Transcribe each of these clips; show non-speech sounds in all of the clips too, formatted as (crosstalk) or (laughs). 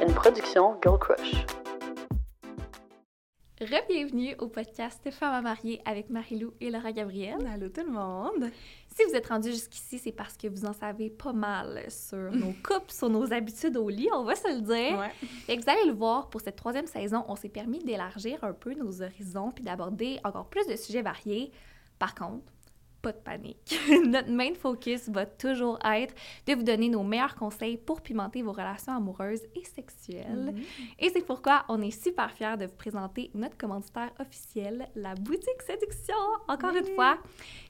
une production Girl Crush. Rebienvenue au podcast Femmes à marier avec Marilou et Laura Gabriel. Allô tout le monde! Si vous êtes rendu jusqu'ici, c'est parce que vous en savez pas mal sur (laughs) nos couples, sur nos habitudes au lit, on va se le dire. Ouais. Que vous allez le voir, pour cette troisième saison, on s'est permis d'élargir un peu nos horizons puis d'aborder encore plus de sujets variés. Par contre, pas de panique. (laughs) Notre main focus va toujours être de vous donner nos meilleurs conseils pour pimenter vos relations amoureuses et sexuelles. Et c'est pourquoi on est super fiers de vous présenter notre commanditaire officiel, la boutique Séduction. Encore une fois,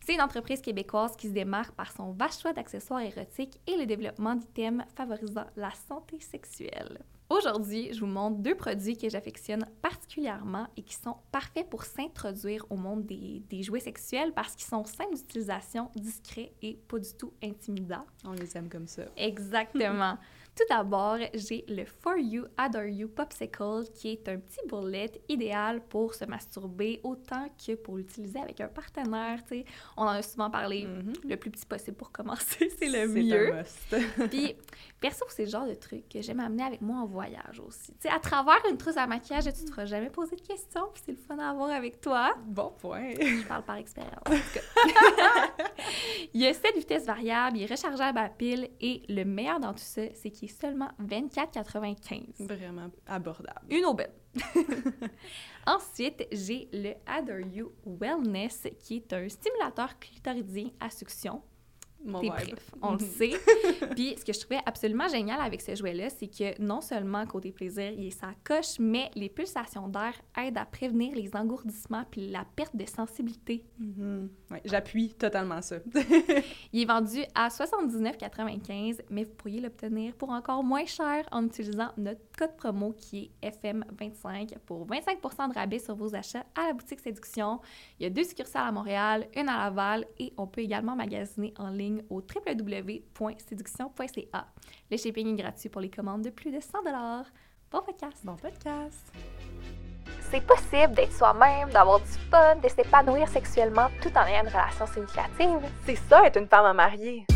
c'est une entreprise québécoise qui se démarque par son vaste choix d'accessoires érotiques et le développement d'items favorisant la santé sexuelle. Aujourd'hui, je vous montre deux produits que j'affectionne particulièrement et qui sont parfaits pour s'introduire au monde des, des jouets sexuels parce qu'ils sont simples d'utilisation, discrets et pas du tout intimidants. On les aime comme ça. Exactement. (laughs) Tout d'abord, j'ai le For You Adore You Popsicle qui est un petit bullet idéal pour se masturber autant que pour l'utiliser avec un partenaire. tu sais. On en a souvent parlé. Le plus petit possible pour commencer, (laughs) c'est le mieux. un. (laughs) Puis, perso, c'est le genre de truc que j'aime amener avec moi en voyage aussi. Tu sais, à travers une trousse à maquillage, tu te feras jamais poser de questions, puis c'est le fun à avoir avec toi. bon point. Je parle par expérience. (laughs) il y a 7 vitesses variables, il est rechargeable à pile et le meilleur dans tout ça, c'est qu'il est seulement 24,95. Vraiment abordable. Une aubaine. (laughs) Ensuite, j'ai le Adore You Wellness qui est un stimulateur clitoridien à succion. Mon T'es bref, on le (laughs) sait. Puis ce que je trouvais absolument génial avec ce jouet-là, c'est que non seulement côté plaisir, il est sa coche, mais les pulsations d'air aident à prévenir les engourdissements puis la perte de sensibilité. Mhm. Ouais, J'appuie totalement ça. (laughs) Il est vendu à 79,95, mais vous pourriez l'obtenir pour encore moins cher en utilisant notre code promo qui est FM25 pour 25 de rabais sur vos achats à la boutique Séduction. Il y a deux succursales à Montréal, une à Laval et on peut également magasiner en ligne au www.séduction.ca. Le shipping est gratuit pour les commandes de plus de 100 Bon podcast! bon podcast. C'est possible d'être soi-même, d'avoir du fun, de s'épanouir sexuellement tout en ayant une relation significative. C'est ça, être une femme à marier.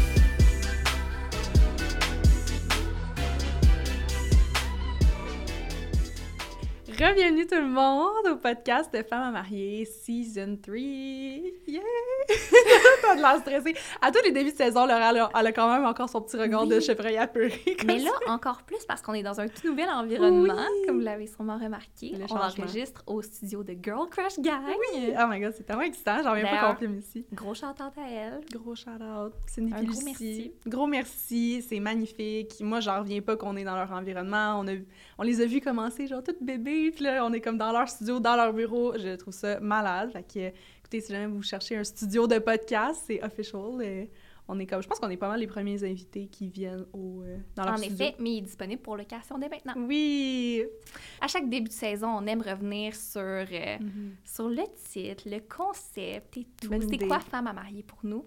Bienvenue tout le monde au podcast de Femmes à marier, Season 3. Yeah! (laughs) T'as de l'air stressée. À tous les débuts de saison, Laura, elle a, elle a quand même encore son petit regard de chevreuil apeuré. (laughs) Mais ça. là, encore plus parce qu'on est dans un tout nouvel environnement, Oui. comme vous l'avez sûrement remarqué. Le on changement. enregistre au studio de Girl Crush Gang. Oh my god, c'est tellement excitant. J'en reviens pas qu'on filme ici. Gros chanteur à elle. Gros shout-out. Cindy Un gros merci. Gros merci. C'est magnifique. Moi, j'en reviens pas qu'on est dans leur environnement. On, a, on les a vus commencer, genre, toutes bébés. Puis là, on est comme dans leur studio, dans leur bureau. Je trouve ça malade. Fait que, écoutez, si jamais vous cherchez un studio de podcast, c'est official. Et on est comme, je pense qu'on est pas mal les premiers invités qui viennent au, euh, dans leur En studio. effet, mais il est disponible pour location dès maintenant. Oui! À chaque début de saison, on aime revenir sur, euh, Mhm. sur le titre, le concept et tout. C'est quoi Femme à marier pour nous?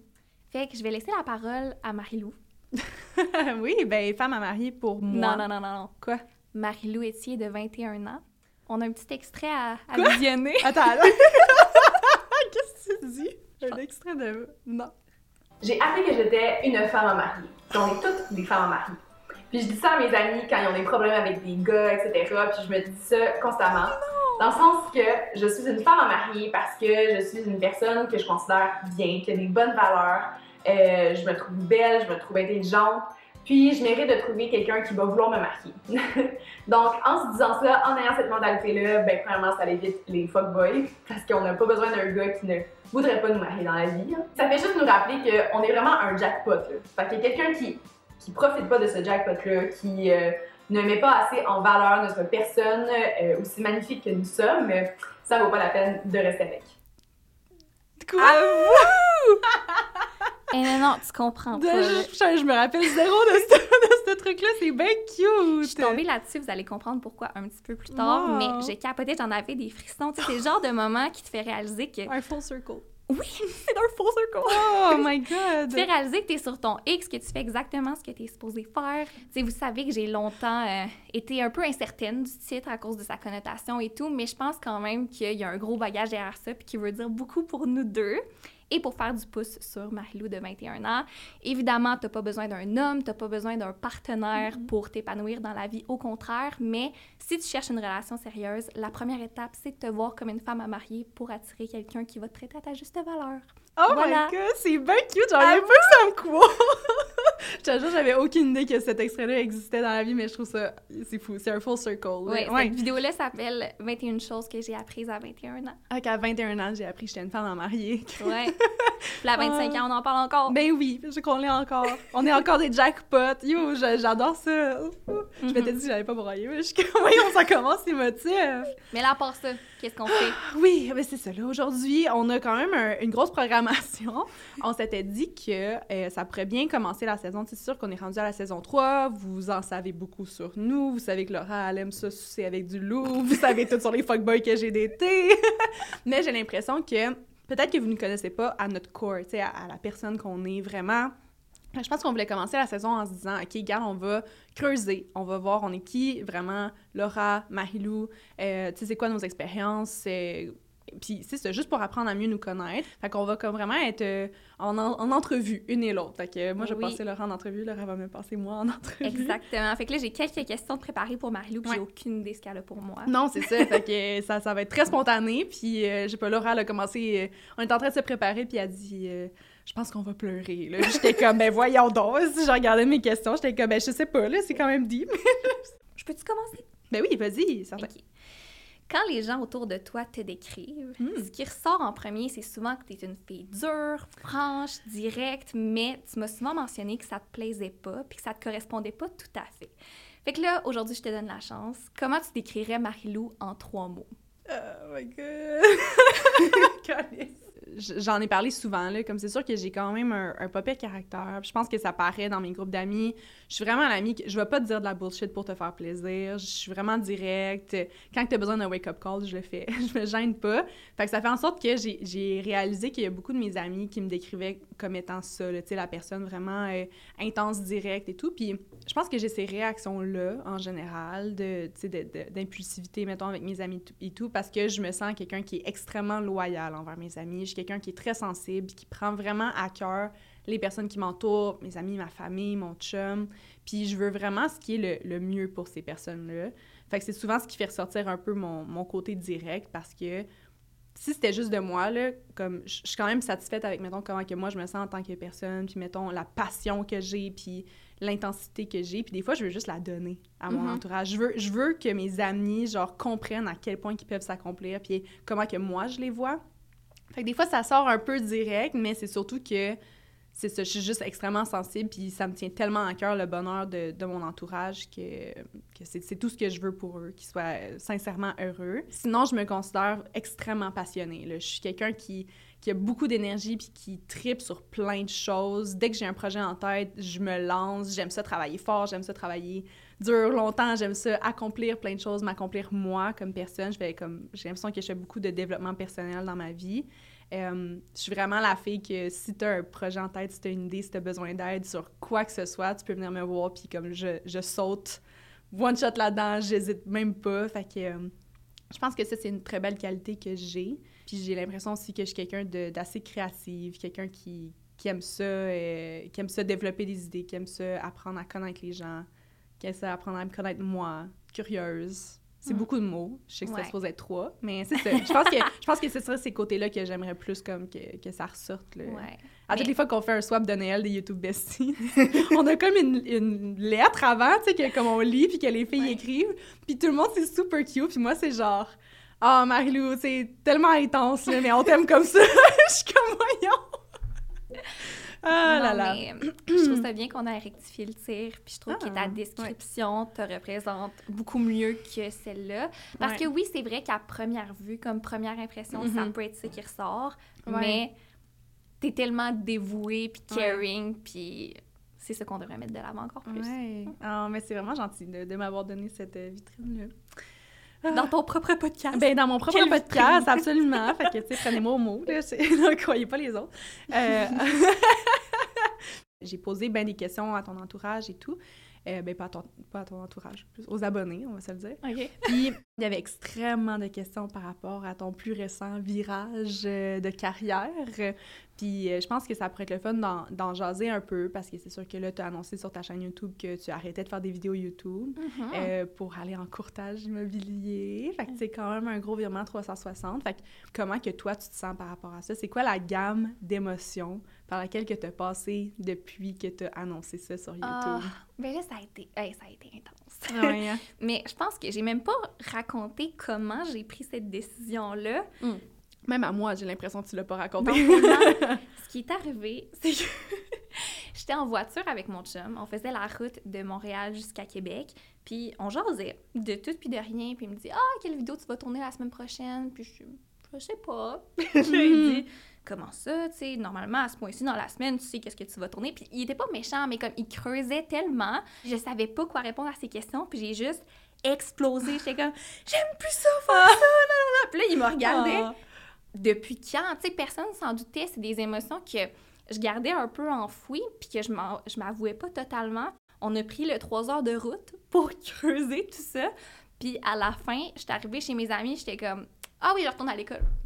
Fait que je vais laisser la parole à Marilou. (laughs) oui, ben, femme à marier pour moi. Non, non, non, non, non. Quoi? Marilou Etier de 21 ans. On a un petit extrait à, à Quoi? visionner. Attends, (laughs) attends. (laughs) Qu'est-ce que tu dis? Un extrait de... Non. J'ai appris que j'étais une femme à marier. Puis on est toutes des femmes à marier. Puis je dis ça à mes amis quand ils ont des problèmes avec des gars, etc. Puis je me dis ça constamment. Dans le sens que je suis une femme à marier parce que je suis une personne que je considère bien, qui a des bonnes valeurs. Euh, je me trouve belle, je me trouve intelligente. Puis je mérite de trouver quelqu'un qui va vouloir me marier. (laughs) Donc en se disant ça, en ayant cette mentalité-là, ben premièrement ça évite les fuckboys parce qu'on n'a pas besoin d'un gars qui ne voudrait pas nous marier dans la vie. hein. Ça fait juste nous rappeler qu'on est vraiment un jackpot. Là. Fait qu'il y a quelqu'un qui, qui profite pas de ce jackpot-là, qui euh, ne met pas assez en valeur notre personne, euh, aussi magnifique que nous sommes, ça vaut pas la peine de rester avec. Quoi? (laughs) Eh non, non, tu comprends pas. je, me rappelle zéro de ce, (laughs) de ce truc-là, c'est bien cute! Je suis tombée là-dessus, vous allez comprendre pourquoi un petit peu plus tard, Wow. mais j'ai capoté, j'en avais des frissons. Tu sais, c'est le genre de moment qui te fait réaliser que Un full circle. oui, (laughs) c'est un full circle. Oh my (laughs) god! Tu fais réaliser que tu es sur ton X, que tu fais exactement ce que tu es supposé faire. Tu sais, vous savez que j'ai longtemps euh, été un peu incertaine du titre à cause de sa connotation et tout, mais je pense quand même qu'il y a un gros bagage derrière ça puis qui veut dire beaucoup pour nous deux. Et pour faire du pouce sur Marilou de 21 ans. Évidemment, tu n'as pas besoin d'un homme, tu n'as pas besoin d'un partenaire pour t'épanouir dans la vie, au contraire, mais si tu cherches une relation sérieuse, la première étape, c'est de te voir comme une femme à marier pour attirer quelqu'un qui va te traiter à ta juste valeur. Oh Voilà. my god, c'est bien cute! J'en ai pas que ça me croit! (laughs) (laughs) Je te jure, j'avais aucune idée que cet extrait-là existait dans la vie, mais je trouve ça... C'est fou, c'est un full circle. là. Ouais. Cette vidéo-là s'appelle 21 choses que j'ai apprises à 21 ans. Ah, qu'à 21 ans, j'ai appris que j'étais une femme à marier. Ouais. (laughs) Puis à 25 ans, on en parle encore. Ben oui, je sais qu'on l'est encore. On est encore des jackpots. Yo, j'adore ça. Je m'étais dit que j'allais pas broyer, mais je suis comme, voyons, ça commence émotif. Mais là, à part ça, qu'est-ce qu'on fait? Oui, ben c'est ça. Là, aujourd'hui, on a quand même un- une grosse programmation. On s'était dit que euh, ça pourrait bien commencer la saison. C'est sûr qu'on est rendu à la saison 3. Vous en savez beaucoup sur nous. Vous savez que Laura, elle aime ça sucer avec du loup. Vous savez tout sur les fuckboys que j'ai d'été. (laughs) Mais j'ai l'impression que peut-être que vous ne connaissez pas à notre corps, à, à la personne qu'on est vraiment. Je pense qu'on voulait commencer la saison en se disant, OK, regarde, on va creuser, on va voir on est qui vraiment, Laura, Marilou, euh, tu sais, c'est quoi nos expériences, puis c'est ça, juste pour apprendre à mieux nous connaître. Fait qu'on va comme vraiment être euh, en, en, en entrevue, une et l'autre. Fait que moi, je vais Oui. passer Laura en entrevue, Laura va me passer moi en entrevue. Exactement. Fait que là, j'ai quelques questions de préparer pour Marilou, puis j'ai aucune idée ce qu'elle a pour moi. Non, c'est ça. fait que ça, ça va être très spontané. Puis, euh, je sais pas, Laura, elle a commencé... euh, on est en train de se préparer, puis elle a dit... euh, je pense qu'on va pleurer. Là, j'étais comme, ben voyons donc. Si je regardais mes questions, j'étais comme, ben je sais pas, là, c'est quand même dit. Je peux-tu commencer? ben oui, vas-y, certain. Ok. Quand les gens autour de toi te décrivent, Hmm. ce qui ressort en premier, c'est souvent que tu es une fille dure, franche, directe, mais tu m'as souvent mentionné que ça te plaisait pas puis que ça te correspondait pas tout à fait. Fait que là, aujourd'hui, je te donne la chance. Comment tu décrirais Marilou en trois mots? Oh my god. (laughs) J'en ai parlé souvent, là, comme c'est sûr que j'ai quand même un, un caractère. Je pense que ça paraît dans mes groupes d'amis. Je suis vraiment l'amie que je vais pas te dire de la bullshit pour te faire plaisir. Je suis vraiment directe. Quand tu as besoin d'un wake-up call, je le fais. (laughs) je me gêne pas. Fait que ça fait en sorte que j'ai- réalisé qu'il y a beaucoup de mes amis qui me décrivaient comme étant ça, là, la personne vraiment euh, intense, directe et tout. Puis je pense que j'ai ces réactions-là, en général, de, sais, de- de- d'impulsivité, mettons, avec mes amis et tout, parce que je me sens quelqu'un qui est extrêmement loyal envers mes amis. Quelqu'un qui est très sensible, qui prend vraiment à cœur les personnes qui m'entourent, mes amis, ma famille, mon chum. Puis je veux vraiment ce qui est le, le mieux pour ces personnes-là. Fait que c'est souvent ce qui fait ressortir un peu mon, mon côté direct, parce que si c'était juste de moi, là, comme je suis quand même satisfaite avec, mettons, comment que moi je me sens en tant que personne, puis mettons, la passion que j'ai, puis l'intensité que j'ai, puis des fois, je veux juste la donner à mon Mhm. entourage. Je veux, je veux que mes amis, genre, comprennent à quel point ils peuvent s'accomplir, puis comment que moi, je les vois. Fait que des fois, ça sort un peu direct, mais c'est surtout que c'est ça, je suis juste extrêmement sensible, puis ça me tient tellement à cœur le bonheur de, de mon entourage que, que c'est tout ce que je veux pour eux, qu'ils soient sincèrement heureux. Sinon, je me considère extrêmement passionnée. là. Je suis quelqu'un qui, qui a beaucoup d'énergie puis qui tripe sur plein de choses. Dès que j'ai un projet en tête, je me lance. J'aime ça travailler fort, j'aime ça travailler dur longtemps, j'aime ça accomplir plein de choses, m'accomplir moi comme personne. Je comme j'ai l'impression que je fais beaucoup de développement personnel dans ma vie. Euh, je suis vraiment la fille que si tu as un projet en tête, si tu as une idée, si tu as besoin d'aide sur quoi que ce soit, tu peux venir me voir, puis comme je, je saute one shot là-dedans, j'hésite même pas. Fait euh, je pense que ça, c'est une très belle qualité que j'ai. Puis j'ai l'impression aussi que je suis quelqu'un d'assez créative, quelqu'un qui, qui aime ça, euh, qui aime ça développer des idées, qui aime ça apprendre à connaître les gens, qui aime ça apprendre à me connaître moi, curieuse. C'est Mm. beaucoup de mots. Je sais que Ouais. ça supposé être trois, mais c'est ça. Je pense que, je pense que c'est ça, ces côtés-là que j'aimerais plus comme que, que ça ressorte. Là. Ouais. À Mais- toutes les fois qu'on fait un swap de Noël des YouTube Besties, (laughs) on a comme une, une lettre avant, tu sais, que comme on lit, puis que les filles Ouais. écrivent. Puis tout le monde, c'est super cute. Puis moi, c'est genre, ah, Marilou, c'est tellement intense, là, mais on t'aime comme ça. (laughs) Je suis comme, voyons. Ah là Non, là. mais je trouve ça bien qu'on ait rectifié le tir, puis je trouve Ah, que ta ouais. description te représente beaucoup mieux que celle-là. Parce Ouais. que oui, c'est vrai qu'à première vue, comme première impression, ça Mhm. peut être ça qui ressort, Ouais. mais t'es tellement dévouée, puis caring, puis c'est ça qu'on devrait mettre de l'avant encore plus. Ouais. Ah, mais c'est vraiment gentil de, de m'avoir donné cette euh, vitrine-là. Dans ton propre podcast. Ben, dans mon propre podcast, absolument. fait que, tu sais, prenez-moi au mot, là. (laughs) Ne croyez pas les autres. Euh, (laughs) J'ai posé ben des questions à ton entourage et tout. Euh, ben, pas à, ton, pas à ton entourage, plus aux abonnés, on va se le dire. OK. Puis, il y avait extrêmement de questions par rapport à ton plus récent virage euh, de carrière. Puis euh, je pense que ça pourrait être le fun d'en, jaser un peu parce que c'est sûr que là, tu as annoncé sur ta chaîne YouTube que tu arrêtais de faire des vidéos YouTube Mhm. euh, pour aller en courtage immobilier. Fait que c'est quand même un gros virement 360. Fait que comment que toi, tu te sens par rapport à ça? C'est quoi la gamme d'émotions par laquelle que tu as passé depuis que tu as annoncé ça sur YouTube? Ah, ben là, ça a été, ça a été intense. Ah ouais, hein? (laughs) Mais je pense que j'ai même pas raconté comment j'ai pris cette décision-là. Même à moi, j'ai l'impression que tu l'as pas raconté. (laughs) ce qui est arrivé, c'est que (laughs) j'étais en voiture avec mon chum. On faisait la route de Montréal jusqu'à Québec. Puis on jasait de tout puis de rien. Puis il me dit Ah, quelle vidéo tu vas tourner la semaine prochaine? Puis je, je sais pas. (laughs) Là, il dit Comment ça Tu sais, normalement, à ce point-ci, dans la semaine, tu sais qu'est-ce que tu vas tourner. Puis il était pas méchant, mais comme il creusait tellement, je savais pas quoi répondre à ses questions. Puis j'ai juste explosé. J'étais comme J'aime plus ça faire ça. non, non. Puis là, il me regardait Ah. Depuis quand? Tu sais, personne s'en doutait. C'est des émotions que je gardais un peu enfouies, puis que je je m'avouais pas totalement. On a pris le trois heures de route pour (laughs) creuser tout ça. Puis à la fin, j'étais arrivée chez mes amis, j'étais comme Ah oui, je retourne à l'école. (laughs)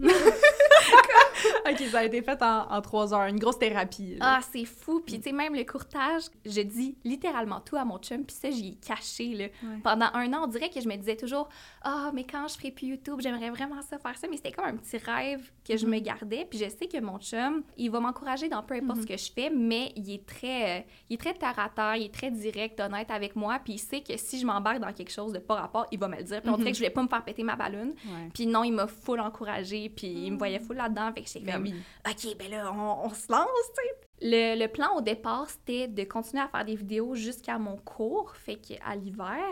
(laughs) OK, ça a été fait en, en trois heures. Une grosse thérapie. là. Ah, c'est fou. Puis tu sais, même le courtage, je dis littéralement tout à mon chum, puis ça, j'y ai caché, là. Ouais. Pendant un an, on dirait que je me disais toujours Ah, mais quand je ferai plus YouTube, j'aimerais vraiment ça faire ça. Mais c'était comme un petit rêve que je me gardais. Puis je sais que mon chum, il va m'encourager dans peu importe ce que je fais, mais il est très, euh, il est très terre à terre, il est très direct, honnête avec moi. Puis il sait que si je m'embarque dans quelque chose de pas rapport, il va me le dire. Puis on dirait que je voulais pas me faire péter ma ballonne. Ouais. Puis non, il m'a full encouragé, puis il me voyait full là-dedans. Fait que j'étais Ben comme oui. OK, ben là, on, on se lance, tu sais. Le, le plan au départ, c'était de continuer à faire des vidéos jusqu'à mon cours, fait qu'à l'hiver.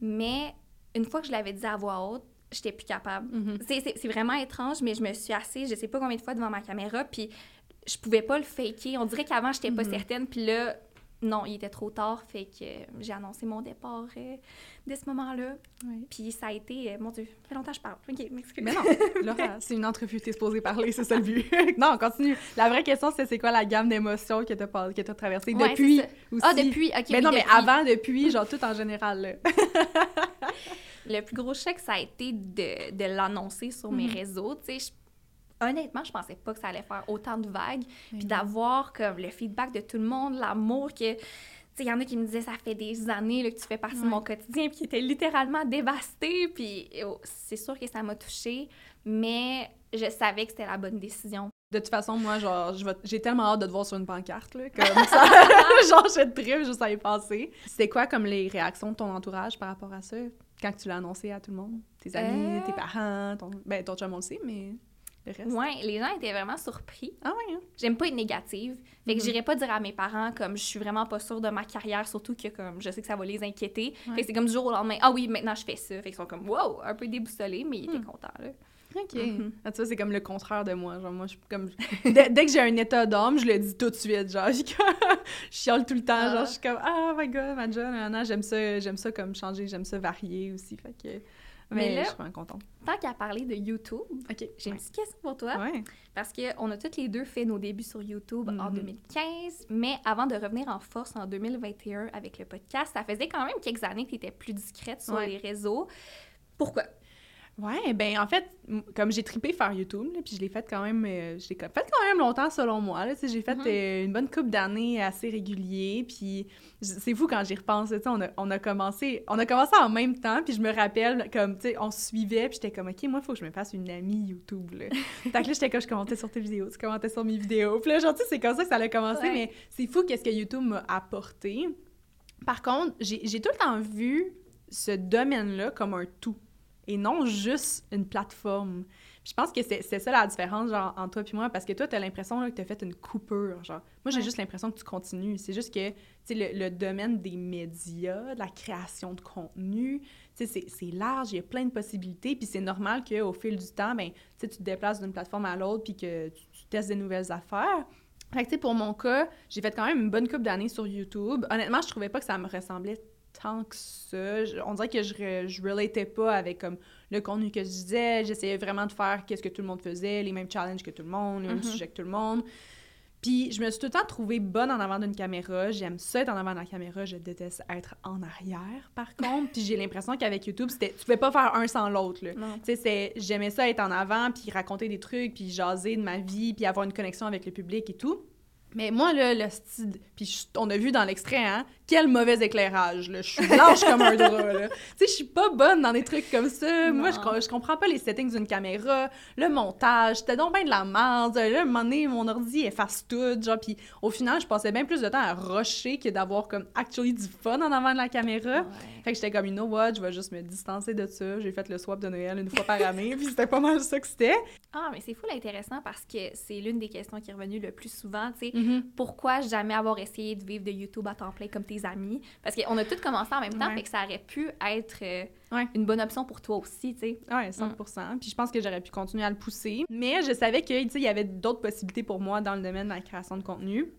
Mais une fois que je l'avais dit à voix haute, j'étais plus capable. Mhm. C'est- C'est vraiment étrange, mais je me suis assise, je sais pas combien de fois devant ma caméra, puis je pouvais pas le faker. On dirait qu'avant, j'étais pas certaine, puis là, non, il était trop tard, fait que j'ai annoncé mon départ euh, dès ce moment-là. Puis ça a été, euh, mon Dieu, ça fait longtemps que je parle. OK, m'excuse. Mais non, (laughs) Laura, c'est une entrevue, t'es supposée parler, c'est ça le but. (laughs) non, on continue. La vraie question, c'est c'est quoi la gamme d'émotions que t'as que t'as traversée Ouais, depuis aussi? Ah, depuis, OK. Mais oui, non, mais avant, depuis, genre tout en général. là. (laughs) Le plus gros chèque, ça a été de, de l'annoncer sur mes Mhm. réseaux. Tu sais, honnêtement, je pensais pas que ça allait faire autant de vagues. Puis d'avoir comme le feedback de tout le monde, l'amour que. Tu sais, il y en a qui me disaient ça fait des années là, que tu fais partie de mon quotidien, puis qui étaient littéralement dévastés. Puis oh, c'est sûr que ça m'a touchée, mais je savais que c'était la bonne décision. De toute façon, moi, genre, je vais- j'ai tellement hâte de te voir sur une pancarte, là, comme (laughs) ça. (laughs) genre, je juste à y passer. C'était quoi, comme, les réactions de ton entourage par rapport à ça, quand tu l'as annoncé à tout le monde? Tes amis, Euh. tes parents, ton... Ben, ton chum, on le sait, mais le reste? Ouais, les gens étaient vraiment surpris. Ah ouais, hein? J'aime pas être négative. Fait que Mhm. j'irais pas dire à mes parents comme je suis vraiment pas sûre de ma carrière, surtout que comme je sais que ça va les inquiéter. Ouais. Fait que c'est comme du jour au lendemain, ah oui, maintenant je fais ça. Fait qu'ils sont comme wow, un peu déboussolés, mais ils étaient Hmm. contents là. OK. Mhm. Ah, tu vois, c'est comme le contraire de moi. Genre, moi, je suis comme... dès, dès que j'ai un état d'âme, je le dis tout de suite. Genre, je, (laughs) chiale tout le temps. Ah. Genre, je suis comme, ah, my God, ma job, j'aime ça, j'aime ça comme changer, j'aime ça varier aussi. Fait que... Mais, Mais là- je suis vraiment contente. Tant qu'à parler de YouTube, j'ai une petite question pour toi. Ouais. Parce qu'on a toutes les deux fait nos débuts sur YouTube en Mhm. 2015, mais avant de revenir en force en 2021 avec le podcast, ça faisait quand même quelques années que tu étais plus discrète sur Ouais. les réseaux. Pourquoi? Ouais, ben en fait, comme j'ai trippé faire YouTube, là, puis je l'ai fait quand même, euh, je l'ai fait quand même longtemps selon moi. Là, j'ai fait Mhm. euh, une bonne couple d'années assez régulier, puis c'est fou quand j'y repense. tu sais, On a, on a commencé, on a commencé en même temps, puis je me rappelle comme tu sais, on se suivait, puis j'étais comme ok, moi il faut que je me fasse une amie YouTube. Là. (laughs) fait que là j'étais comme je commentais sur tes vidéos, tu commentais sur mes vidéos, puis là genre c'est comme ça que ça a commencé, Ouais. mais c'est fou qu'est-ce que YouTube m'a apporté. Par contre, j'ai j'ai tout le temps vu ce domaine-là comme un tout et non juste une plateforme. Puis je pense que c'est ça la différence genre, entre toi et moi, parce que toi, tu as l'impression que tu as fait une coupure. Genre. Moi, j'ai Ouais. juste l'impression que tu continues. C'est juste que le, le domaine des médias, de la création de contenu, c'est large, il y a plein de possibilités. Puis c'est normal qu'au fil du temps, ben, tu te déplaces d'une plateforme à l'autre puis que tu, tu testes des nouvelles affaires. Fait que, pour mon cas, j'ai fait quand même une bonne couple d'années sur YouTube. Honnêtement, je trouvais pas que ça me ressemblait tant que ça. Je- on dirait que je, re- je relatais pas avec comme le contenu que je disais. J'essayais vraiment de faire qu'est-ce que tout le monde faisait, les mêmes challenges que tout le monde, les mêmes Mhm. sujets que tout le monde. Puis je me suis tout le temps trouvée bonne en avant d'une caméra. J'aime ça être en avant de la caméra. Je déteste être en arrière, par contre. puis j'ai l'impression qu'avec YouTube, c'était tu pouvais pas faire un sans l'autre. Tu sais, j'aimais ça être en avant, puis raconter des trucs, puis jaser de ma vie, puis avoir une connexion avec le public et tout. Mais moi, là, le style... Puis on a vu dans l'extrait, hein, quel mauvais éclairage, là. Je suis blanche comme un drap, là. Tu sais, je suis pas bonne dans des trucs comme ça. Moi, je, je comprends pas les settings d'une caméra, le montage, c'était donc bien de la merde. Là, un moment donné, mon ordi efface tout, genre, puis au final, je passais bien plus de temps à rusher que d'avoir, comme, actually du fun en avant de la caméra. Ouais. Fait que j'étais comme, you know what, je vais juste me distancer de ça. J'ai fait le swap de Noël une fois par année, puis c'était pas mal ça que c'était. Ah, mais c'est fou intéressant parce que c'est l'une des questions qui est revenue le plus souvent, tu sais. Mm-hmm. Pourquoi jamais avoir essayé de vivre de YouTube à temps plein comme tes amis? Parce qu'on a tous commencé en même temps, Ouais. fait que ça aurait pu être euh, Ouais. une bonne option pour toi aussi, tu sais. Ouais, 100 Puis je pense que j'aurais pu continuer à le pousser. Mais je savais que, tu sais, il y avait d'autres possibilités pour moi dans le domaine de la création de contenu.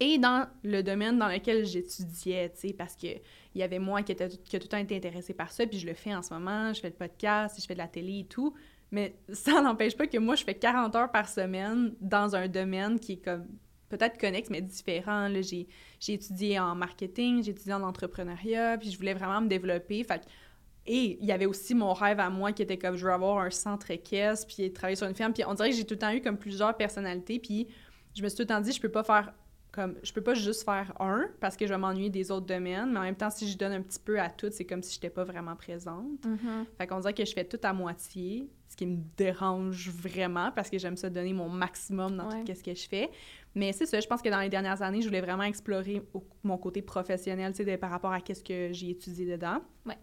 Et dans le domaine dans lequel j'étudiais, tu sais, parce que il y avait moi qui, était, qui a tout le temps été intéressée par ça, puis je le fais en ce moment, je fais le podcast, je fais de la télé et tout. Mais (laughs) ça n'empêche pas que moi, je fais 40 heures par semaine dans un domaine qui est comme peut-être connexe, mais différent. Là, j'ai, j'ai étudié en marketing, j'ai étudié en entrepreneuriat, puis je voulais vraiment me développer. Fait et il y avait aussi mon rêve à moi qui était comme je veux avoir un centre équestre, puis travailler sur une ferme. Puis on dirait que j'ai tout le temps eu comme plusieurs personnalités, puis je me suis tout le temps dit, je peux pas faire comme je peux pas juste faire un parce que je vais m'ennuyer des autres domaines, mais en même temps, si je donne un petit peu à tout, c'est comme si j'étais pas vraiment présente. Fait qu'on dirait que je fais tout à moitié, ce qui me dérange vraiment parce que j'aime ça donner mon maximum dans Ouais. tout ce que je fais. Mais c'est ça, je pense que dans les dernières années, je voulais vraiment explorer au- mon côté professionnel, tu sais, par rapport à qu'est-ce que j'ai étudié dedans. Ouais.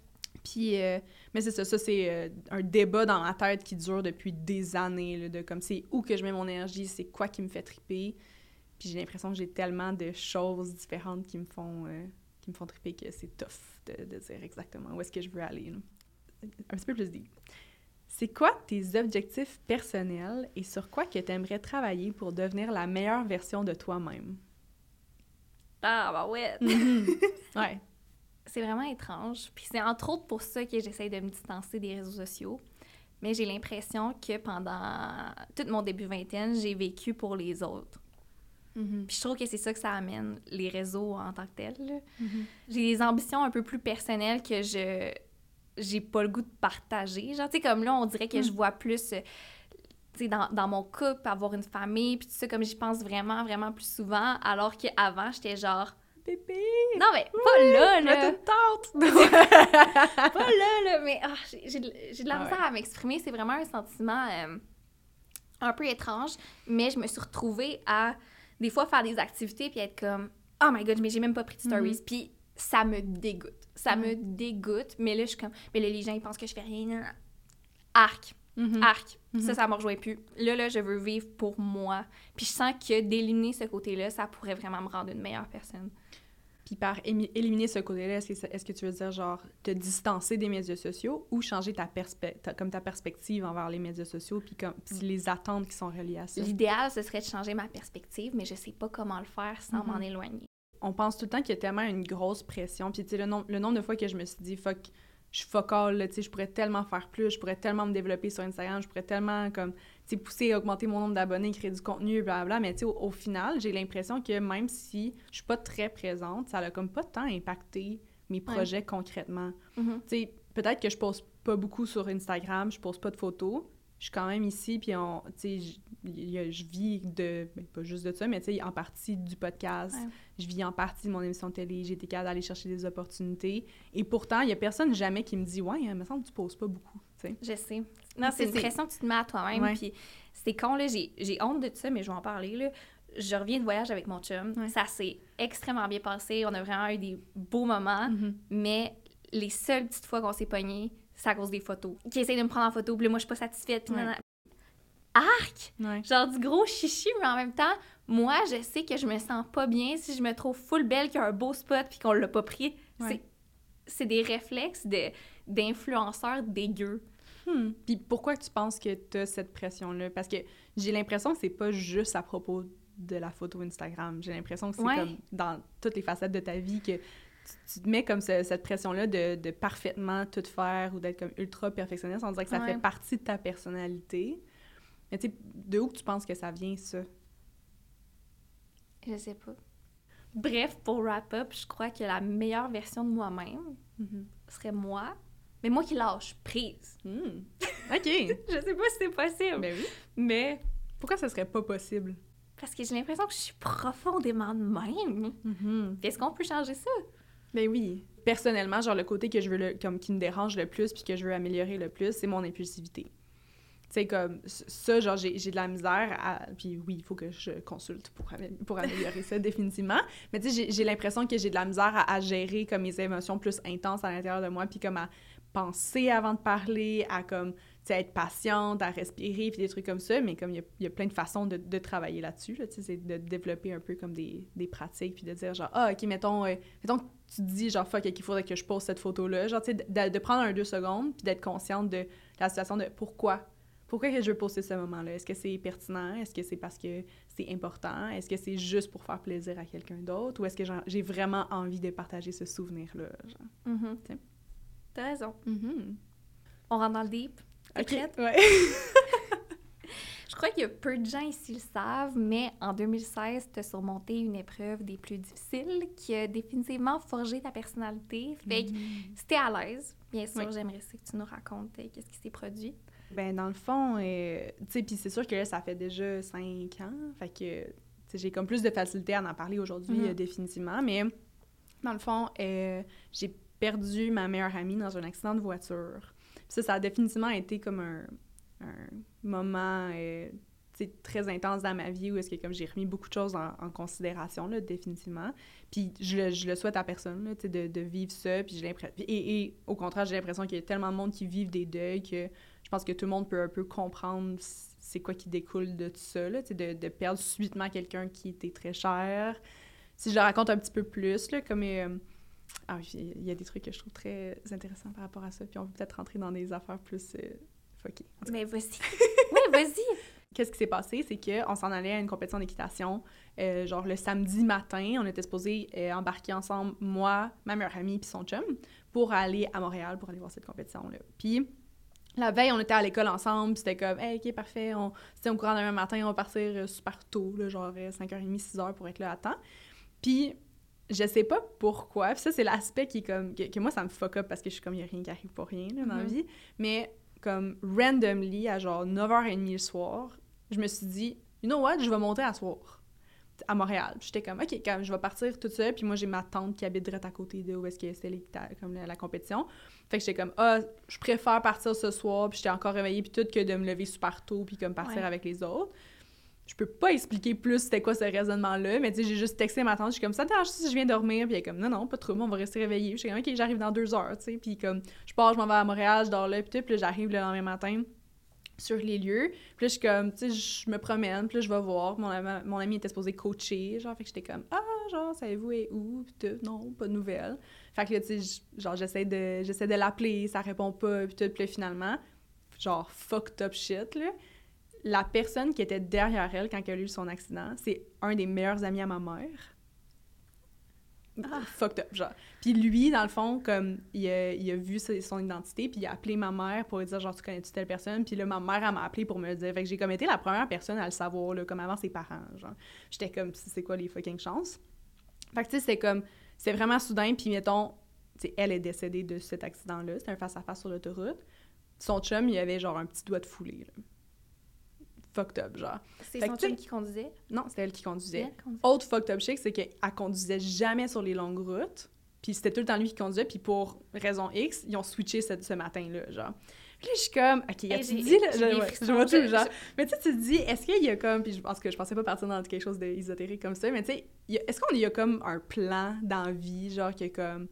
Puis, euh, mais c'est ça, ça c'est euh, un débat dans ma tête qui dure depuis des années, là, de comme c'est où que je mets mon énergie, c'est quoi qui me fait triper. Puis j'ai l'impression que j'ai tellement de choses différentes qui me font, euh, qui me font triper que c'est tough de, de dire exactement où est-ce que je veux aller. là. Un petit peu plus deep. C'est quoi tes objectifs personnels et sur quoi que tu aimerais travailler pour devenir la meilleure version de toi-même? Ah, bah ouais! Ouais. c'est vraiment étrange. Puis c'est entre autres pour ça que j'essaie de me distancer des réseaux sociaux. Mais j'ai l'impression que pendant tout mon début vingtaine, j'ai vécu pour les autres. Puis je trouve que c'est ça que ça amène, les réseaux en tant que tels. là. J'ai des ambitions un peu plus personnelles que je j'ai pas le goût de partager. Genre, tu sais, comme là, on dirait que je vois plus, euh, tu sais, dans, dans mon couple, avoir une famille, puis tout ça, comme j'y pense vraiment, vraiment plus souvent, alors qu'avant, j'étais genre... Bébé! Non, mais pas là, là! te tente! (laughs) pas là, là, mais ah, j'ai de la Ah misère à m'exprimer. C'est vraiment un sentiment euh, un peu étrange, mais je me suis retrouvée à des fois faire des activités puis être comme Oh my god, mais j'ai même pas pris de stories. Puis ça me dégoûte. Ça me dégoûte, mais là, je suis comme Mais là, les gens, ils pensent que je fais rien. nan. Arc, Mhm. arc. Ça, ça me rejoint plus. Là, là, je veux vivre pour moi. Puis je sens que d'éliminer ce côté-là, ça pourrait vraiment me rendre une meilleure personne. Puis par éliminer ce côté-là, est-ce que, tu veux dire genre te distancer des médias sociaux ou changer ta, comme ta perspective envers les médias sociaux puis comme puis les attentes qui sont reliées à ça? L'idéal, ce serait de changer ma perspective, mais je sais pas comment le faire sans m'en éloigner. On pense tout le temps qu'il y a tellement une grosse pression. Puis tu sais, le, nom- le nombre de fois que je me suis dit, fuck, je suis focal, tu sais, je pourrais tellement faire plus, je pourrais tellement me développer sur Instagram, je pourrais tellement comme, tu sais, pousser à augmenter mon nombre d'abonnés, créer du contenu, blablabla. Mais tu sais, au, au final, j'ai l'impression que même si je suis pas très présente, ça a comme pas tant impacté mes projets concrètement. Mhm. Tu sais, peut-être que je poste pas beaucoup sur Instagram, je poste pas de photos. Je suis quand même ici, puis on, tu sais, je vis de, ben, pas juste de ça, mais tu sais, en partie du podcast. Ouais. Je vis en partie de mon émission de télé. J'ai été capable d'aller chercher des opportunités. Et pourtant, il y a personne jamais qui me dit, ouais, il me semble que tu poses pas beaucoup, tu sais. Je sais. Non, c'est une pression que tu te mets à toi-même. Ouais. Puis c'est con, là. J'ai honte de ça, mais je vais en parler, là. Je reviens de voyage avec mon chum. Ouais. Ça s'est extrêmement bien passé. On a vraiment eu des beaux moments. Mais les seules petites fois qu'on s'est pognés, c'est à cause des photos. Qui essayent de me prendre en photo, puis moi, je suis pas satisfaite. puis Ouais. Arc! Ouais. Genre du gros chichi, mais en même temps, moi, je sais que je me sens pas bien si je me trouve full belle, qu'il y a un beau spot, puis qu'on l'a pas pris. Ouais. C'est- des réflexes de- d'influenceurs dégueux. Hmm. Puis pourquoi tu penses que tu as cette pression-là? Parce que j'ai l'impression que c'est pas juste à propos de la photo Instagram. J'ai l'impression que c'est Ouais. comme dans toutes les facettes de ta vie que tu, tu te mets comme ce- cette pression-là de, de parfaitement tout faire ou d'être comme ultra perfectionniste. On dirait que ça Ouais. fait partie de ta personnalité. Mais tu sais, de où que tu penses que ça vient, ça? Je sais pas. Bref, pour wrap up, je crois que la meilleure version de moi-même Mhm. serait moi, mais moi qui lâche prise. Hmm. OK. (laughs) Je sais pas si c'est possible, ben oui. mais Pourquoi ça serait pas possible? parce que j'ai l'impression que je suis profondément de même. Puis Est-ce qu'on peut changer ça? Ben oui. Personnellement, genre le côté que je veux le, comme qui me dérange le plus puis que je veux améliorer le plus, c'est mon impulsivité. Sais comme ça genre j'ai de la misère à puis oui, il faut que je consulte pour amé- pour améliorer ça (laughs) définitivement, mais tu sais j'ai- l'impression que j'ai de la misère à, à gérer comme mes émotions plus intenses à l'intérieur de moi puis comme à penser avant de parler, à comme tu être patiente, à respirer, puis des trucs comme ça, mais comme il y a, plein de façons de, de travailler là-dessus, là, tu sais, c'est de développer un peu comme des, des pratiques, puis de dire genre, ah, ok, mettons, euh, mettons que tu dis genre, fuck, il faudrait que je pose cette photo-là, genre, tu sais, de, de prendre un deux secondes, puis d'être consciente de la situation de pourquoi. Pourquoi que je veux poster ce moment-là? Est-ce que c'est pertinent? Est-ce que c'est parce que c'est important? Est-ce que c'est juste pour faire plaisir à quelqu'un d'autre? Ou est-ce que j'ai vraiment envie de partager ce souvenir-là? Mhm. Tiens. T'as raison. Mhm. On rentre dans le deep. Ok, ouais. (laughs) Je crois qu'il y a peu de gens ici le savent, mais en 2016, tu as surmonté une épreuve des plus difficiles qui a définitivement forgé ta personnalité. Fait que si t'es à l'aise, bien sûr, Oui. j'aimerais que tu nous racontes euh, qu'est-ce qui s'est produit. Ben, dans le fond, euh, tu sais, puis c'est sûr que là, ça fait déjà cinq ans, fait que, j'ai comme plus de facilité à en parler aujourd'hui, Mhm. euh, définitivement, mais dans le fond, euh, j'ai perdu ma meilleure amie dans un accident de voiture. Ça, ça a définitivement été comme un, un moment, très intense dans ma vie où est-ce que comme j'ai remis beaucoup de choses en, en considération, là, définitivement. Puis je le, je le souhaite à personne, là, de, de vivre ça, puis j'ai l'impression... Et, et au contraire, j'ai l'impression qu'il y a tellement de monde qui vivent des deuils que je pense que tout le monde peut un peu comprendre c'est quoi qui découle de tout ça, là, de, de perdre subitement quelqu'un qui était très cher. Si je le raconte un petit peu plus, là, comme... euh, ah oui, il y a des trucs que je trouve très intéressants par rapport à ça, puis on peut peut-être rentrer dans des affaires plus euh, fuckées. Mais vas-y. (laughs) oui, vas-y. Qu'est-ce qui s'est passé? C'est qu'on s'en allait à une compétition d'équitation, euh, genre le samedi matin. On était supposés euh, embarquer ensemble, moi, ma meilleure amie puis son chum, pour aller à Montréal pour aller voir cette compétition-là. Puis la veille, on était à l'école ensemble, c'était comme, hey, ok, parfait, on, c'était au courant demain matin, on va partir euh, super tôt, là, genre euh, 5h30, 6h pour être là à temps. Puis je sais pas pourquoi, puis ça, c'est l'aspect qui est comme, que, que moi, ça me fuck up parce que je suis comme, il a rien qui arrive pour rien là, dans la Mhm. vie, mais comme randomly, à genre 9h30 le soir, je me suis dit, you know what, je vais monter à soir à Montréal. J'étais comme, OK, comme je vais partir toute seule. Puis moi, j'ai ma tante qui habite direct à côté de où est-ce que c'était comme la, la compétition. Fait que j'étais comme, ah, je préfère partir ce soir. Puis j'étais encore réveillée, puis tout, que de me lever super tôt, puis comme partir Ouais. avec les autres. Je peux pas expliquer plus c'était quoi ce raisonnement-là, mais tu sais, j'ai juste texté ma tante, je suis comme, ça dérange si je viens dormir? Puis elle est comme, non, non, pas trop, on va rester réveillés. Puis j'étais comme, OK, j'arrive dans deux heures, tu sais. Puis comme, je pars, je m'en vais à Montréal, je dors là, puis tout, puis j'arrive le lendemain matin sur les lieux. Puis là, je suis comme, tu sais, je me promène, puis là, je vais voir. Mon, mon ami était supposé coacher, genre, fait que j'étais comme, ah, genre, savez-vous, et où? Puis tout, non, pas de nouvelles. Fait que là, tu sais, genre, j'essaie de, j'essaie de l'appeler, ça répond pas, puis tout, puis là, finalement, genre, fucked up shit, là. La personne qui était derrière elle quand elle a eu son accident, c'est un des meilleurs amis à ma mère. Ah. Fucked up, genre. Puis lui, dans le fond, comme, il a, il a vu son identité, puis il a appelé ma mère pour lui dire, genre, tu connais-tu telle personne? Puis là, ma mère, elle m'a appelé pour me le dire. Fait que j'ai comme été la première personne à le savoir, là, comme avant ses parents. J'étais comme, c'est quoi les fucking chances? Fait que, tu sais, c'était comme, c'est vraiment soudain, puis mettons, elle est décédée de cet accident-là. C'était un face-à-face sur l'autoroute. Son chum, il avait genre un petit doigt de foulée, là. Fucked up, genre. C'est son tu chum qui conduisait? Non, c'était elle qui conduisait. Elle conduisait. Autre fucked up chic, c'est qu'elle conduisait jamais sur les longues routes. Puis c'était tout le temps lui qui conduisait. Puis pour raison X, ils ont switché ce, ce matin-là, genre. Puis là, je suis comme, OK, Hey, as-tu j'ai- dit, là? Je, ouais, vois tout, je- genre. je- Mais tu sais, tu te dis, est-ce qu'il y a comme, puis je pense que je pensais pas partir dans quelque chose d'ésotérique comme ça, mais tu sais, y a- est-ce qu'on y a comme un plan dans la vie, genre, que comme.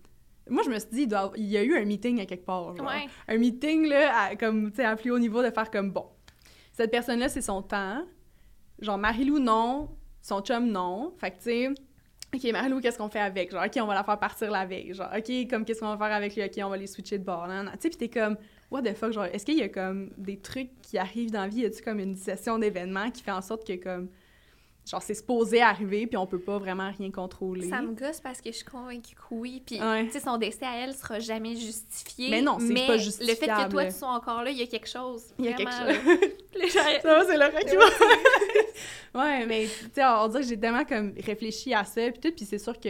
Moi, je me suis dit, il, doit il y a eu un meeting à quelque part, genre. Ouais. Un meeting, là, à, comme, tu sais, à plus haut niveau, de faire comme, bon, cette personne-là, c'est son temps. Genre, Marie-Lou, non. Son chum, non. Fait que, tu sais, OK, Marie-Lou, qu'est-ce qu'on fait avec? Genre, OK, on va la faire partir la veille. Genre, OK, comme, qu'est-ce qu'on va faire avec lui? OK, on va les switcher de bord. Tu sais, puis t'es comme, what the fuck? Genre, est-ce qu'il y a comme des trucs qui arrivent dans la vie? Y a-tu comme une session d'événements qui fait en sorte que, comme, genre, c'est supposé arriver, puis on peut pas vraiment rien contrôler. Ça me gosse parce que je suis convaincue que oui. Puis, Ouais. tu sais, son décès à elle sera jamais justifié. Mais non, c'est pas Le fait que justifiable. toi, tu sois encore là, il y a quelque chose. Il y a quelque chose. (laughs) (laughs) Ça c'est Laura qui va. (laughs) ouais, mais tu sais, on dirait que j'ai tellement comme réfléchi à ça, puis tout, puis c'est sûr que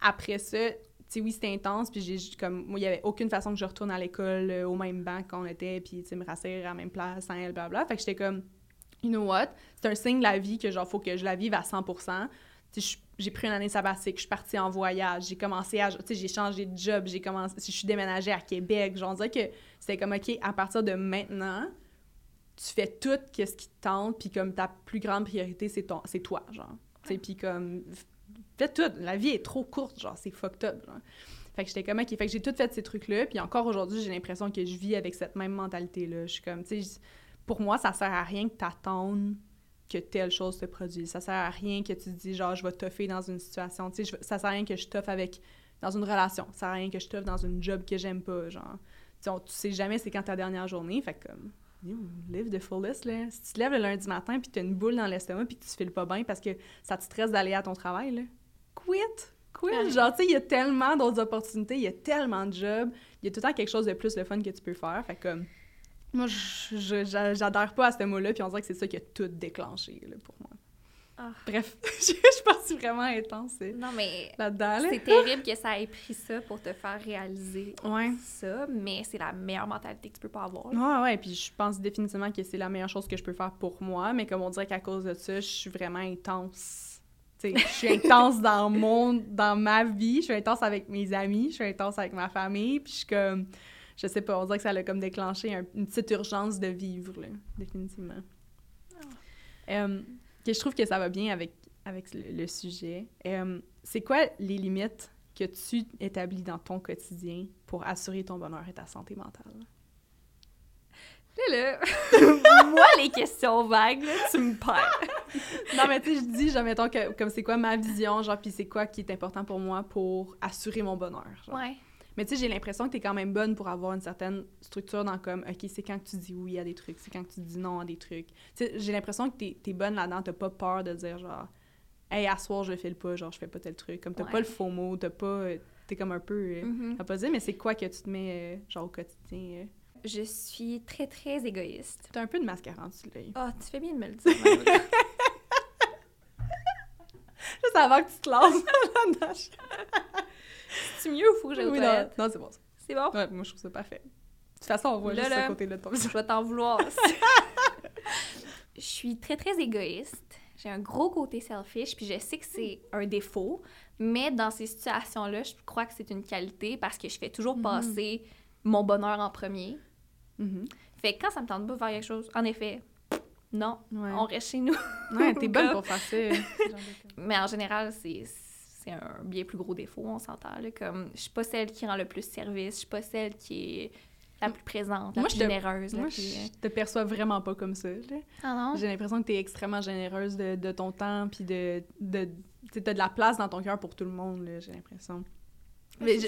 après ça, tu sais, oui, c'était intense, puis j'ai comme, moi, il y avait aucune façon que je retourne à l'école euh, au même banc qu'on était, puis tu sais, me rasseoir à la même place sans elle, blablabla. Fait que j'étais comme, you know what, c'est un signe de la vie que genre, faut que je la vive à 100%. Tu sais, je- j'ai pris une année sabbatique, je suis partie en voyage, j'ai commencé à, tu sais, j'ai changé de job, j'ai commencé, je suis déménagée à Québec, genre, on dirait que c'était comme, OK, à partir de maintenant, tu fais tout ce qui te tente, puis comme ta plus grande priorité, c'est ton, c'est toi, genre. Tu sais, puis comme, fais tout. La vie est trop courte, genre, c'est fucked up, genre. Fait que j'étais comme, OK, fait que j'ai tout fait ces trucs-là, puis encore aujourd'hui, j'ai l'impression que je vis avec cette même mentalité-là. Je suis comme, tu sais, pour moi, ça sert à rien que t'attendes que telle chose se produise. Ça sert à rien que tu te dis, genre, je vais toffer dans une situation. Tu sais, ça sert à rien que je toffe avec, dans une relation. Ça sert à rien que je toffe dans une job que j'aime pas, genre. Tu sais, on- tu sais jamais c'est quand ta dernière journée, fait comme, yo, live the fullest, là. Si tu te lèves le lundi matin puis t'as une boule dans l'estomac puis que tu files pas bien parce que ça te stresse d'aller à ton travail, là, quit! Quit! Genre, tu sais, il y a tellement d'autres opportunités, il y a tellement de jobs, il y a tout le temps quelque chose de plus le fun que tu peux faire, fait comme, moi, j'adhère pas à ce mot-là, puis on dirait que c'est ça qui a tout déclenché, là, pour moi. Ah. Bref, (laughs) je pense vraiment intense euh, Non, mais là-dedans, là. c'est terrible que ça ait pris ça pour te faire réaliser Ouais. ça, mais c'est la meilleure mentalité que tu peux pas avoir. là. Ouais, ouais, puis je pense définitivement que c'est la meilleure chose que je peux faire pour moi, mais comme on dirait qu'à cause de ça, je suis vraiment intense. Tu sais, je suis (laughs) intense dans mon, dans ma vie, je suis intense avec mes amis, je suis intense avec ma famille, puis je suis comme, je sais pas, on dirait que ça a comme déclenché un- une petite urgence de vivre, là, définitivement. Euh, que je trouve que ça va bien avec, avec le, le sujet. Euh, c'est quoi les limites que tu établis dans ton quotidien pour assurer ton bonheur et ta santé mentale? Là, là, (laughs) moi, les questions vagues, là, tu me perds. (laughs) Non, mais tu sais, je dis, genre, mettons, que, comme c'est quoi ma vision, genre, puis c'est quoi qui est important pour moi pour assurer mon bonheur. genre. Ouais. Mais tu sais, j'ai l'impression que t'es quand même bonne pour avoir une certaine structure dans comme, OK, c'est quand que tu dis oui à des trucs, c'est quand que tu dis non à des trucs. Tu sais, j'ai l'impression que t'es es bonne là-dedans, t'as pas peur de dire, genre, hey, à soir, je le fais le pas, genre, je fais pas tel truc. Comme t'as Ouais. pas le faux mot, t'as pas. euh, T'es comme un peu. Mhm. t'as pas dit, mais c'est quoi que tu te mets, euh, genre, au quotidien? Je suis très, très égoïste. T'as un peu de mascara en dessous de l'œil. Ah, tu fais bien de me le dire. (laughs) (laughs) Juste avant que tu te lances. C'est mieux ou faut que j'aille aux Oui, non, toilettes? non, c'est bon. C'est bon? Ouais, moi, je trouve ça parfait. De toute façon, on voit Là, juste là. ce côté-là de ton visage. Je vais t'en vouloir. (laughs) je suis très, très égoïste. J'ai un gros côté selfish, puis je sais que c'est un défaut, mais dans ces situations-là, je crois que c'est une qualité parce que je fais toujours passer mon bonheur en premier. Mhm. Fait que quand ça me tente pas de faire quelque chose, en effet, non, Ouais. on reste chez nous. Ouais, (laughs) t'es bonne pour faire ça. (laughs) Mais en général, c'est c'est un bien plus gros défaut, on s'entend. là. Comme, je suis pas celle qui rend le plus service, je suis pas celle qui est la plus présente, la Moi, plus je te- généreuse. Moi, plus... je te perçois vraiment pas comme ça. Ah? J'ai l'impression que t'es extrêmement généreuse de, de ton temps, puis de... de tu t'as de la place dans ton cœur pour tout le monde, là, j'ai l'impression. Mais je-.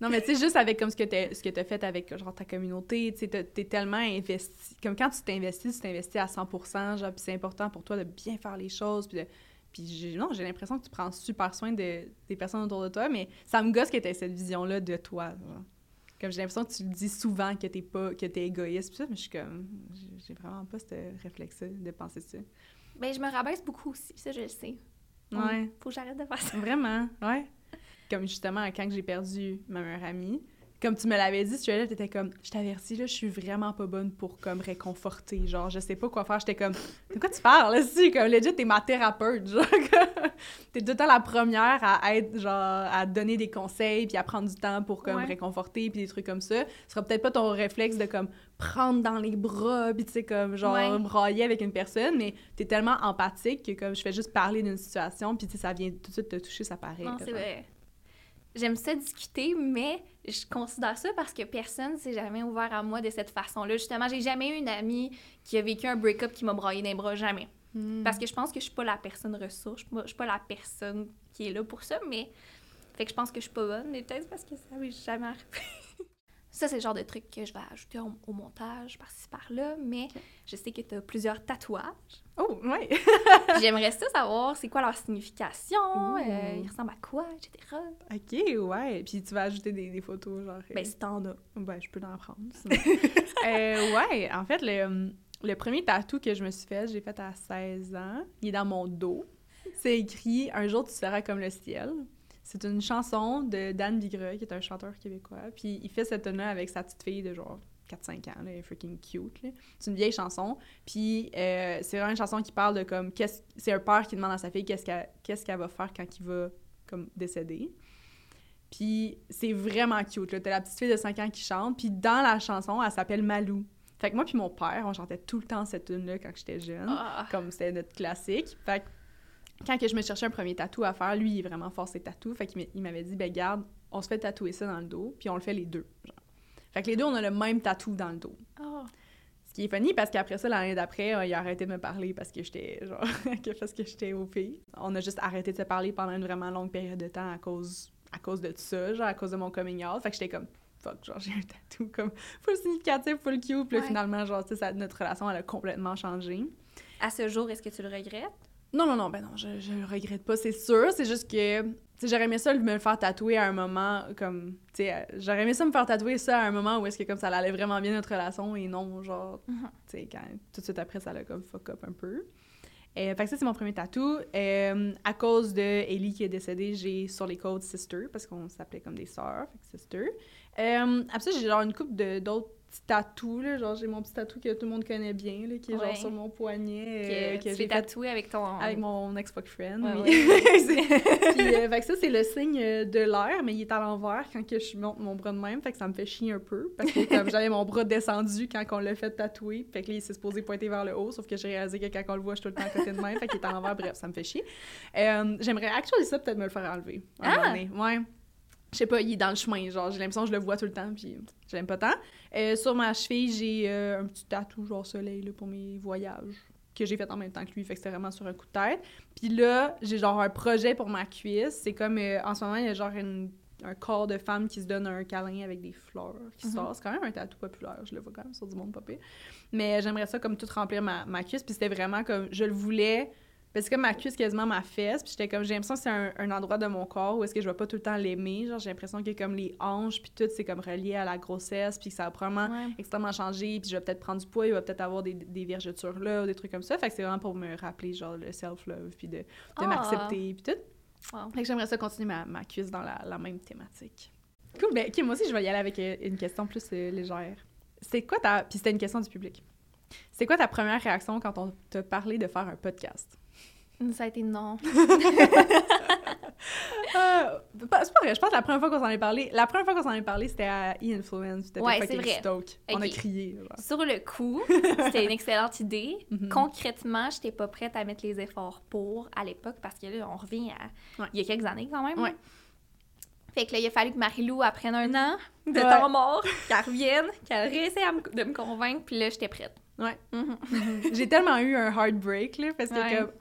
Non, mais tu sais, juste avec comme ce que ce que t'as fait avec genre ta communauté, tu sais, t'es tellement investi. Comme quand tu t'investis, tu t'investis à 100 genre, puis c'est important pour toi de bien faire les choses, puis de- Puis non, j'ai l'impression que tu prends super soin de, des personnes autour de toi, mais ça me gosse que t'aies cette vision-là de toi. genre. Comme j'ai l'impression que tu le dis souvent que t'es pas, que t'es égoïste, pis ça, mais je suis comme, j'ai- j'ai vraiment pas ce réflexe de penser ça. Ben, je me rabaisse beaucoup aussi, ça, je le sais. Ouais. Faut que j'arrête de faire ça. Vraiment, ouais. (laughs) Comme justement, quand j'ai perdu ma meilleure amie, comme tu me l'avais dit, tu là, t'étais comme, je t'avertis, là, je suis vraiment pas bonne pour, comme, réconforter. Genre, je sais pas quoi faire. J'étais comme, de quoi tu parles, là, (laughs) si? Comme, legit, t'es ma thérapeute, genre. (laughs) t'es tout le temps la première à être, genre, à donner des conseils, puis à prendre du temps pour, comme, Ouais. réconforter, puis des trucs comme ça. Ce sera peut-être pas ton réflexe de, comme, prendre dans les bras, puis tu sais, comme, genre, Ouais. brailler avec une personne, mais t'es tellement empathique que, comme, je fais juste parler d'une situation, puis tu sais, ça vient tout de suite te toucher, ça paraît. Non, c'est vrai. J'aime ça discuter, mais je considère ça parce que personne s'est jamais ouvert à moi de cette façon-là. Justement, j'ai jamais eu une amie qui a vécu un break-up qui m'a broyé les bras, jamais. Hmm. Parce que je pense que je suis pas la personne ressource, je suis pas, je suis pas la personne qui est là pour ça, mais... Fait que je pense que je suis pas bonne, mais peut-être parce que ça m'est jamais arrivé. Ça, c'est le genre de truc que je vais ajouter au, au montage par-ci par-là, mais je sais que tu as plusieurs tatouages. Oh, ouais! Puis (laughs) J'aimerais ça savoir c'est quoi leur signification, euh, ils ressemblent à quoi, etc. ok, ouais. Puis tu vas ajouter des, des photos, genre. euh, Ben, si t'en as. Ben, je peux en prendre. (laughs) sinon. Euh, ouais, en fait, le, le premier tatou que je me suis fait, j'ai fait à 16 ans. Il est dans mon dos. C'est écrit Un jour tu seras comme le ciel. C'est une chanson de Dan Bigreux, qui est un chanteur québécois. Puis il fait cette tune avec sa petite fille de genre 4-5 ans, là, elle est freaking cute. là. C'est une vieille chanson. Puis euh, c'est vraiment une chanson qui parle de comme. C'est un père qui demande à sa fille qu'est-ce qu'elle va faire quand il va comme décéder. Puis c'est vraiment cute. là. T'as la petite fille de 5 ans qui chante. Puis dans la chanson, elle s'appelle Malou. Fait que moi puis mon père, on chantait tout le temps cette tune-là quand j'étais jeune. Ah. Comme c'était notre classique. Fait que quand que je me cherchais un premier tatou à faire, lui, il est vraiment fort ses tatous. Fait qu'il m'a- il m'avait dit, ben garde, on se fait tatouer ça dans le dos, puis on le fait les deux. genre. Fait que les deux, on a le même tatou dans le dos. Ah. Ce qui est funny parce qu'après ça, l'année d'après, euh, il a arrêté de me parler parce que j'étais genre (laughs) parce que j'étais au pays. On a juste arrêté de se parler pendant une vraiment longue période de temps à cause à cause de ça, genre à cause de mon coming out. Fait que j'étais comme fuck, genre j'ai un tatou comme full significatif, full cute. Puis là, Ouais. finalement, genre, tu sais, ça- notre relation, elle a complètement changé. À ce jour, est-ce que tu le regrettes? Non, non, non, ben non, je, je le regrette pas, c'est sûr. C'est juste que, tu sais, j'aurais aimé ça me le faire tatouer à un moment comme, tu sais, euh, j'aurais aimé ça me faire tatouer ça à un moment où est-ce que comme ça allait vraiment bien notre relation et non, genre, Mhm. tu sais, quand tout de suite après, ça l'a comme fuck up un peu. Euh, fait que ça, c'est mon premier tatou. Euh, à cause de Ellie qui est décédée, j'ai sur les côtes Sister, parce qu'on s'appelait comme des sœurs, fait que Sister. Euh, après ça, j'ai genre une coupe de d'autres petits tatous, là. Genre, j'ai mon petit tatou que tout le monde connaît bien, là, qui est Ouais. genre sur mon poignet, que euh, que fait tatouer avec ton... avec mon. Ouais, oui. (laughs) C'est- (laughs) Puis, euh, fait que ça, c'est le signe euh, de l'air, mais il est à l'envers quand que je monte mon bras de même. Fait que ça me fait chier un peu. Parce que comme j'avais mon bras descendu quand on l'a fait tatouer, fait que là, il s'est supposé pointer vers le haut, sauf que j'ai réalisé que quand on le voit, je suis tout le temps à côté de même. Fait qu'il est à l'envers. Bref, ça me fait chier. Euh, J'aimerais actually ça, peut-être me le faire enlever. un Ah! Ouais. Je sais pas, il est dans le chemin, genre, j'ai l'impression que je le vois tout le temps, puis je l'aime pas tant. Euh, sur ma cheville, j'ai euh, un petit tatou, genre soleil, là, pour mes voyages, que j'ai fait en même temps que lui, fait que c'était vraiment sur un coup de tête. Puis là, j'ai genre un projet pour ma cuisse. C'est comme, euh, en ce moment, il y a genre une- un corps de femme qui se donne un câlin avec des fleurs qui Mhm. sort. C'est quand même un tatou populaire, je le vois quand même sur du monde popé. Mais j'aimerais ça comme tout remplir ma, ma cuisse, puis c'était vraiment comme, je le voulais... Parce que ma cuisse, quasiment ma fesse, puis j'étais comme, j'ai l'impression que c'est un, un endroit de mon corps où est-ce que je vais pas tout le temps l'aimer. Genre, j'ai l'impression que comme les hanches, puis tout, c'est comme relié à la grossesse, puis que ça va probablement Ouais. extrêmement changé, puis je vais peut-être prendre du poids, il va peut-être avoir des, des vergetures là, ou des trucs comme ça. Fait que c'est vraiment pour me rappeler, genre, le self-love, puis de, de Ah. m'accepter, puis tout. Wow. Fait que j'aimerais ça continuer ma, ma cuisse dans la, la même thématique. Cool, ben, ok, moi aussi, je vais y aller avec euh, une question plus euh, légère. C'est quoi ta... Puis c'était une question du public. C'est quoi ta première réaction quand on t'a parlé de faire un podcast? Ça a été non. (laughs) Euh, c'est pas vrai, je pense que la première fois qu'on s'en est parlé, la première fois qu'on s'en est parlé, c'était à E-Influence, c'était Ouais, c'est vrai. stoke. On a crié, genre. Sur le coup, (laughs) c'était une excellente idée. Mhm. Concrètement, j'étais pas prête à mettre les efforts pour à l'époque parce que là, on revient à Ouais. il y a quelques années quand même. Ouais. Fait que là, il a fallu que Marie-Lou apprenne un an de temps mort, (laughs) qu'elle revienne, qu'elle me- de me convaincre, puis là, j'étais prête. Ouais. Mhm. J'ai tellement eu un heartbreak, là, parce que Ouais. comme, que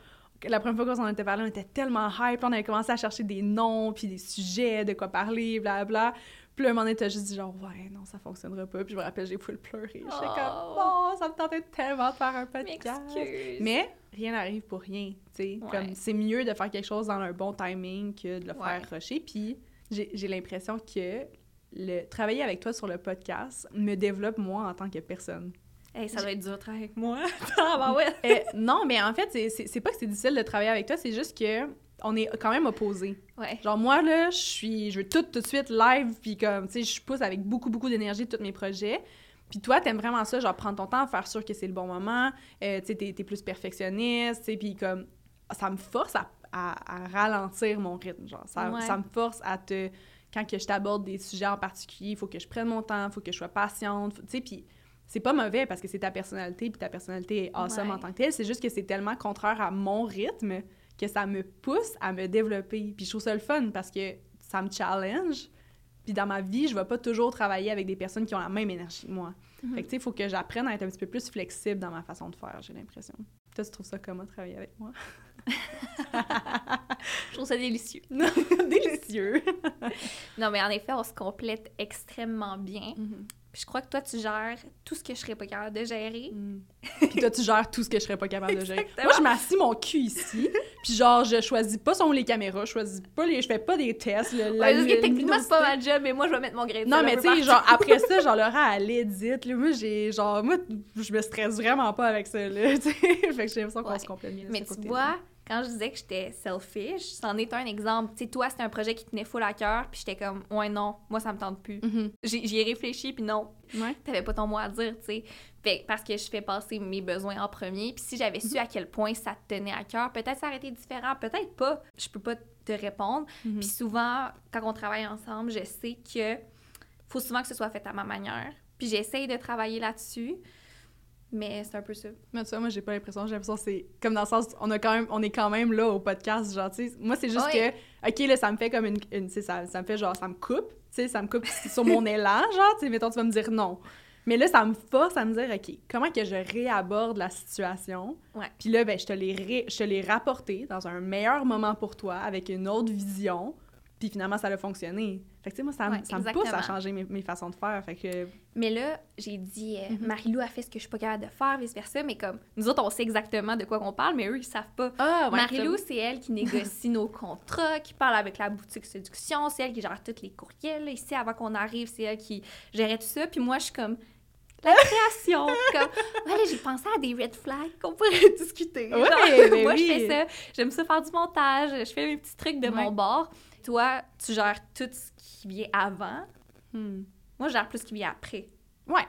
la première fois qu'on s'en était parlé, on était tellement hype, on avait commencé à chercher des noms, puis des sujets, de quoi parler, blablabla. Puis là, un moment donné, t'as juste dit genre, ouais, non, ça fonctionnera pas. Puis je me rappelle, j'ai full pleuré. J'étais Oh. comme, oh, ça me tentait tellement de faire un podcast. Mais rien n'arrive pour rien, tu sais. Ouais. Comme c'est mieux de faire quelque chose dans un bon timing que de le Ouais. faire rusher. Puis j'ai j'ai l'impression que le travailler avec toi sur le podcast me développe moi en tant que personne. Hey, ça doit être dur de travailler avec moi. (laughs) ah, bah ouais. (laughs) Euh, non, mais en fait, c'est- pas que c'est difficile de travailler avec toi, c'est juste que on est quand même opposés. Ouais. Genre moi là, je suis je veux tout tout de suite live puis comme tu sais, je pousse avec beaucoup beaucoup d'énergie tous mes projets. Puis toi, t'aimes vraiment ça, genre prendre ton temps, faire sûr que c'est le bon moment, euh, tu sais, t'es t'es plus perfectionniste, tu sais, puis comme ça me force à, à- à ralentir mon rythme, genre ça, Ouais. ça me force à te quand que je t'aborde des sujets en particulier, il faut que je prenne mon temps, il faut que je sois patiente, tu sais, puis c'est pas mauvais parce que c'est ta personnalité, puis ta personnalité est awesome Ouais. en tant que telle, c'est juste que c'est tellement contraire à mon rythme que ça me pousse à me développer. Puis je trouve ça le fun parce que ça me challenge. Puis dans ma vie, je vais pas toujours travailler avec des personnes qui ont la même énergie que moi. Mhm. Fait que tu sais, il faut que j'apprenne à être un petit peu plus flexible dans ma façon de faire, j'ai l'impression. Toi, tu trouves ça comment travailler avec moi? (laughs) Je trouve ça délicieux. (laughs) Délicieux. Non, mais en effet, on se complète extrêmement bien. Puis je crois que toi, tu gères tout ce que je serais pas capable de gérer. Puis toi, tu gères tout ce que je serais pas capable de gérer. Moi, je m'assis mon cul ici, puis genre, je choisis pas selon les caméras, je choisis pas les... Je fais pas des tests. Le, la Ouais, lu- techniquement, c'est pas ma job, mais moi, je vais mettre mon grain de Non, mais tu sais, genre, après (laughs) ça, genre, Laura, elle édite. Là, moi, j'ai, genre, moi, je me stresse vraiment pas avec ça, là, (laughs) tu sais. fait que j'ai l'impression qu'on Ouais. se complète de Mais tu vois, quand je disais que j'étais selfish, c'en est un exemple. Tu sais, toi, c'était un projet qui tenait full à cœur, puis j'étais comme, ouais, non, moi, ça me tente plus. J'ai- J'y ai réfléchi, puis non, Ouais. t'avais pas ton mot à dire, tu sais. Fait que parce que je fais passer mes besoins en premier, puis si j'avais su à quel point ça te tenait à cœur, peut-être ça aurait été différent, peut-être pas. Je peux pas te répondre. Mhm. Puis souvent, quand on travaille ensemble, je sais que faut souvent que ce soit fait à ma manière. Puis j'essaye de travailler là-dessus, mais c'est un peu ça. Mais tu vois, moi, j'ai pas l'impression. J'ai l'impression que c'est comme dans le sens, on, a quand même, on est quand même là au podcast, genre, tu sais. Moi, c'est juste Ouais. que, OK, là, ça me fait comme une. une ça, ça me fait genre, ça me coupe, tu sais, ça me coupe (laughs) sur mon élan, genre, tu sais, mettons, tu vas me dire non. Mais là, ça me force à me dire, OK, comment que je réaborde la situation? Puis là, ben, je te l'ai ré- je te l'ai rapporté dans un meilleur moment pour toi, avec une autre vision. Puis finalement, ça a fonctionné. Fait que, tu sais, moi, ça, Ouais, ça me pousse à changer mes, mes façons de faire. Fait que. Mais là, j'ai dit, euh, Mhm. Marie-Lou a fait ce que je suis pas capable de faire, vice-versa, mais comme, nous autres, on sait exactement de quoi qu'on parle, mais eux, ils savent pas. Ah, Marie-Lou, c'est elle qui négocie nos contrats, qui parle avec la boutique séduction, c'est elle qui gère tous les courriels. Ici, avant qu'on arrive, c'est elle qui gérait tout ça. Puis moi, je suis comme la (laughs) création. comme, ouais, j'ai pensé à des red flags qu'on pourrait (laughs) discuter. Ouais, Genre, mais (laughs) moi, oui. je fais ça. J'aime ça faire du montage. Je fais mes petits trucs de Ouais. mon bord. Toi, tu gères tout ce qui vient avant. Hmm. Moi, je gère plus ce qui vient après. Ouais.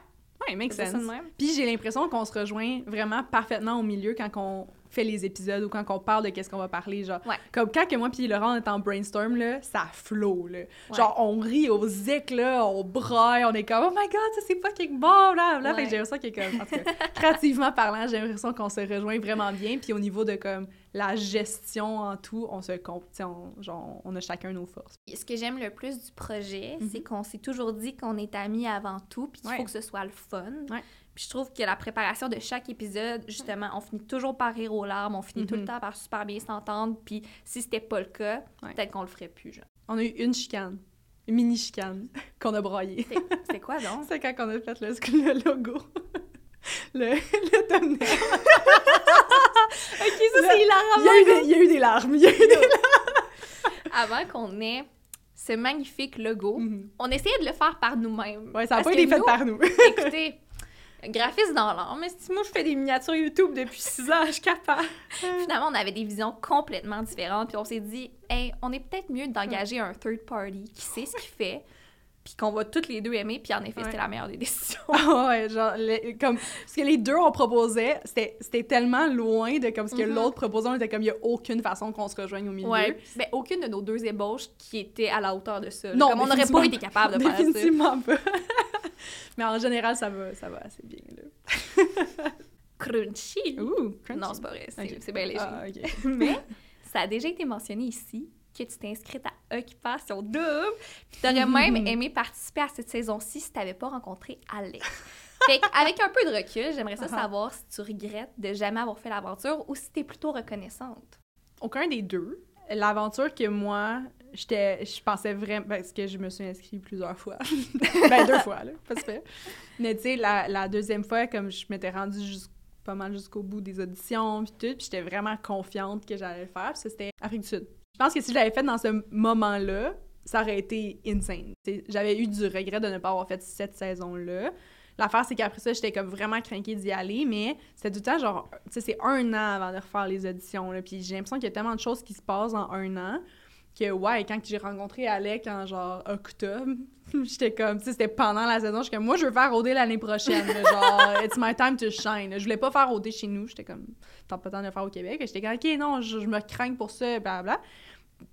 Ouais, make sense. Puis j'ai l'impression qu'on se rejoint vraiment parfaitement au milieu quand on fait les épisodes ou quand on parle de qu'est-ce qu'on va parler genre Ouais. comme quand que moi puis Laurent on est en brainstorm là ça flow là genre on rit aux éclats on braille on est comme oh my god ça c'est fucking bon là là fait Ouais. que j'ai l'impression que comme tout cas, (laughs) créativement parlant j'ai l'impression qu'on se rejoint vraiment bien puis au niveau de comme la gestion en tout on se comp- tu sais, on, genre, on a chacun nos forces Ce que j'aime le plus du projet, Mhm. c'est qu'on s'est toujours dit qu'on est amis avant tout, puis qu'il faut que ce soit le fun. Puis je trouve que la préparation de chaque épisode, justement, on finit toujours par rire aux larmes, on finit tout Mhm. le temps par super bien s'entendre, puis si c'était pas le cas, Ouais. peut-être qu'on le ferait plus, genre. on a eu une chicane une mini chicane (laughs) qu'on a braillé C'est- quoi donc? (laughs) C'est quand on a fait le, le logo. (laughs) Le, le thumbnail. ok, ça c'est hilarant! Il y, a eu des, il y a eu des larmes. Il y a eu des Avant qu'on ait ce magnifique logo, larmes. on essayait de le faire par nous-mêmes. Ouais, ça n'a pas été fait nous, par nous. Écoutez, graphiste dans l'âme, mais si moi je fais des miniatures YouTube depuis six ans, je suis capable. (laughs) Finalement, on avait des visions complètement différentes, puis on s'est dit, hey, on est peut-être mieux d'engager un third party qui sait ce qu'il fait, puis qu'on va toutes les deux aimer, puis en effet, Ouais. c'était la meilleure des décisions. (laughs) Ah ouais, genre, comme, parce que les deux, on proposait, c'était tellement loin de comme ce que Mhm. l'autre proposait, on était comme, il n'y a aucune façon qu'on se rejoigne au milieu. Ouais, ben aucune de nos deux ébauches qui était à la hauteur de ça. Non, comme on n'aurait pas été capable de (laughs) faire ça. Définitivement pas. Mais en général, ça va, ça va assez bien, là. (laughs) Crunchy. Ouh, crunchy. Non, c'est pas vrai, c'est Ok. c'est bien léger. Ah. (laughs) Mais ça a déjà été mentionné ici que tu t'es inscrite à Occupation Double. Puis t'aurais (laughs) même aimé participer à cette saison-ci si t'avais pas rencontré Alex. Fait avec un peu de recul, j'aimerais ça Ah. savoir si tu regrettes de jamais avoir fait l'aventure ou si t'es plutôt reconnaissante. Aucun des deux. L'aventure que moi, j'étais, je pensais vraiment, parce que je me suis inscrite plusieurs fois. (laughs) ben, deux fois, là, pas super. Mais tu sais, la, la deuxième fois, comme je m'étais rendue pas mal jusqu'au bout des auditions, puis tout, puis j'étais vraiment confiante que j'allais le faire, puis c'était Afrique du Sud. Je pense que si je l'avais fait dans ce moment-là, ça aurait été insane. J'avais eu du regret de ne pas avoir fait cette saison-là. L'affaire, c'est qu'après ça, j'étais comme vraiment craquée d'y aller, mais c'était tout le temps genre, tu sais, c'est un an avant de refaire les auditions, là. Puis j'ai l'impression qu'il y a tellement de choses qui se passent en un an que, ouais, quand j'ai rencontré Alec en genre octobre, (laughs) j'étais comme, tu sais, c'était pendant la saison, j'étais comme, moi, je veux faire OD l'année prochaine, là, genre, (laughs) it's my time to shine. Je voulais pas faire OD chez nous, j'étais comme, tant pas temps de le faire au Québec. J'étais comme, ok, non, je, je me crains pour ça, blablabla.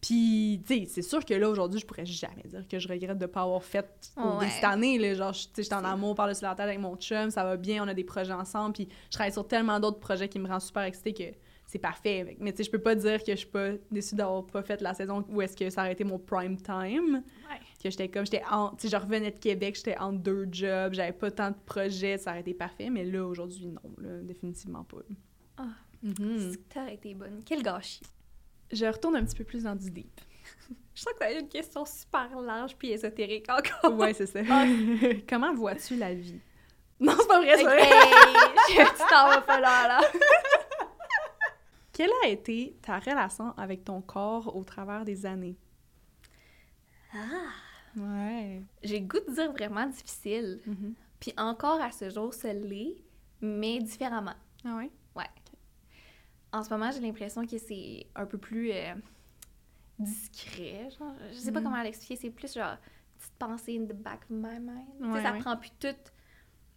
Puis, tu sais, c'est sûr que là, aujourd'hui, je pourrais jamais dire que je regrette de pas avoir fait Ouais. cette année. Là, genre, tu sais, j'étais en amour par-dessus la tête avec mon chum, ça va bien, on a des projets ensemble, puis je travaille sur tellement d'autres projets qui me rendent super excitée que c'est parfait. Mais tu sais, je peux pas dire que je suis pas déçue d'avoir pas fait la saison où est-ce que ça aurait été mon prime time. Ouais. Que j'étais comme, j'étais en, tu sais, je revenais de Québec, j'étais en deux jobs, j'avais pas tant de projets, ça aurait été parfait. Mais là, aujourd'hui, non, là, définitivement pas. Ah. T'aurais été bonne. Quel gâchis. Je retourne un petit peu plus dans du deep. (laughs) Je sens que t'as une question super large puis ésotérique encore. Ouais, c'est ça. (laughs) Comment vois-tu la vie? Non, c'est pas vrai, c'est (laughs) Hey, vrai. tu t'en vas pas là, là. Quelle a été ta relation avec ton corps au travers des années? Ah. Ouais. J'ai goût de dire vraiment difficile. Mhm. Puis encore à ce jour, ce l'est, mais différemment. Ah ouais? En ce moment, j'ai l'impression que c'est un peu plus euh, discret. Genre. Je sais pas Mm. comment l'expliquer. C'est plus genre une petite pensée in the back of my mind. Tu sais, Ouais, ça ouais. prend plus toute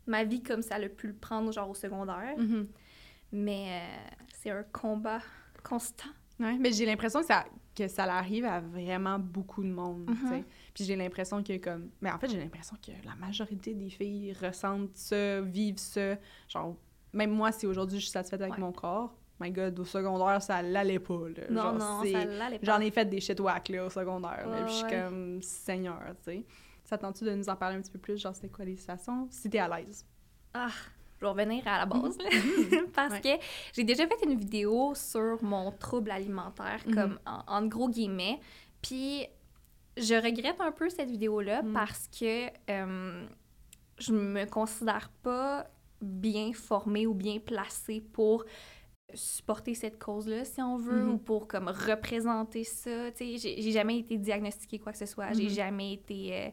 ma vie comme ça l'a pu le prendre genre au secondaire. Mhm. Mais euh, c'est un combat constant. Ouais, mais j'ai l'impression que ça, que ça arrive à vraiment beaucoup de monde. Mhm. Puis j'ai l'impression que comme... Mais en fait, j'ai l'impression que la majorité des filles ressentent ça, vivent ça. Genre, même moi, si aujourd'hui je suis satisfaite avec Ouais. mon corps, my God, au secondaire, ça l'allait pas, là. Non, Genre, non, ça l'allait pas. J'en ai fait des shit whack, là, au secondaire, là, Ouais, puis je suis comme Seigneur, tu sais. Ça tente-tu de nous en parler un petit peu plus? Genre, c'était quoi les situations? Si t'es à l'aise. Ah, je vais revenir à la base. là. (laughs) Parce Ouais. que j'ai déjà fait une vidéo sur mon trouble alimentaire, Mhm. comme en, en gros guillemets. Puis je regrette un peu cette vidéo-là Mhm. parce que euh, je me considère pas bien formée ou bien placée pour supporter cette cause-là, si on veut, Mhm. ou pour comme représenter ça. Tu sais, j'ai jamais été diagnostiquée quoi que ce soit. J'ai Mhm. jamais été euh,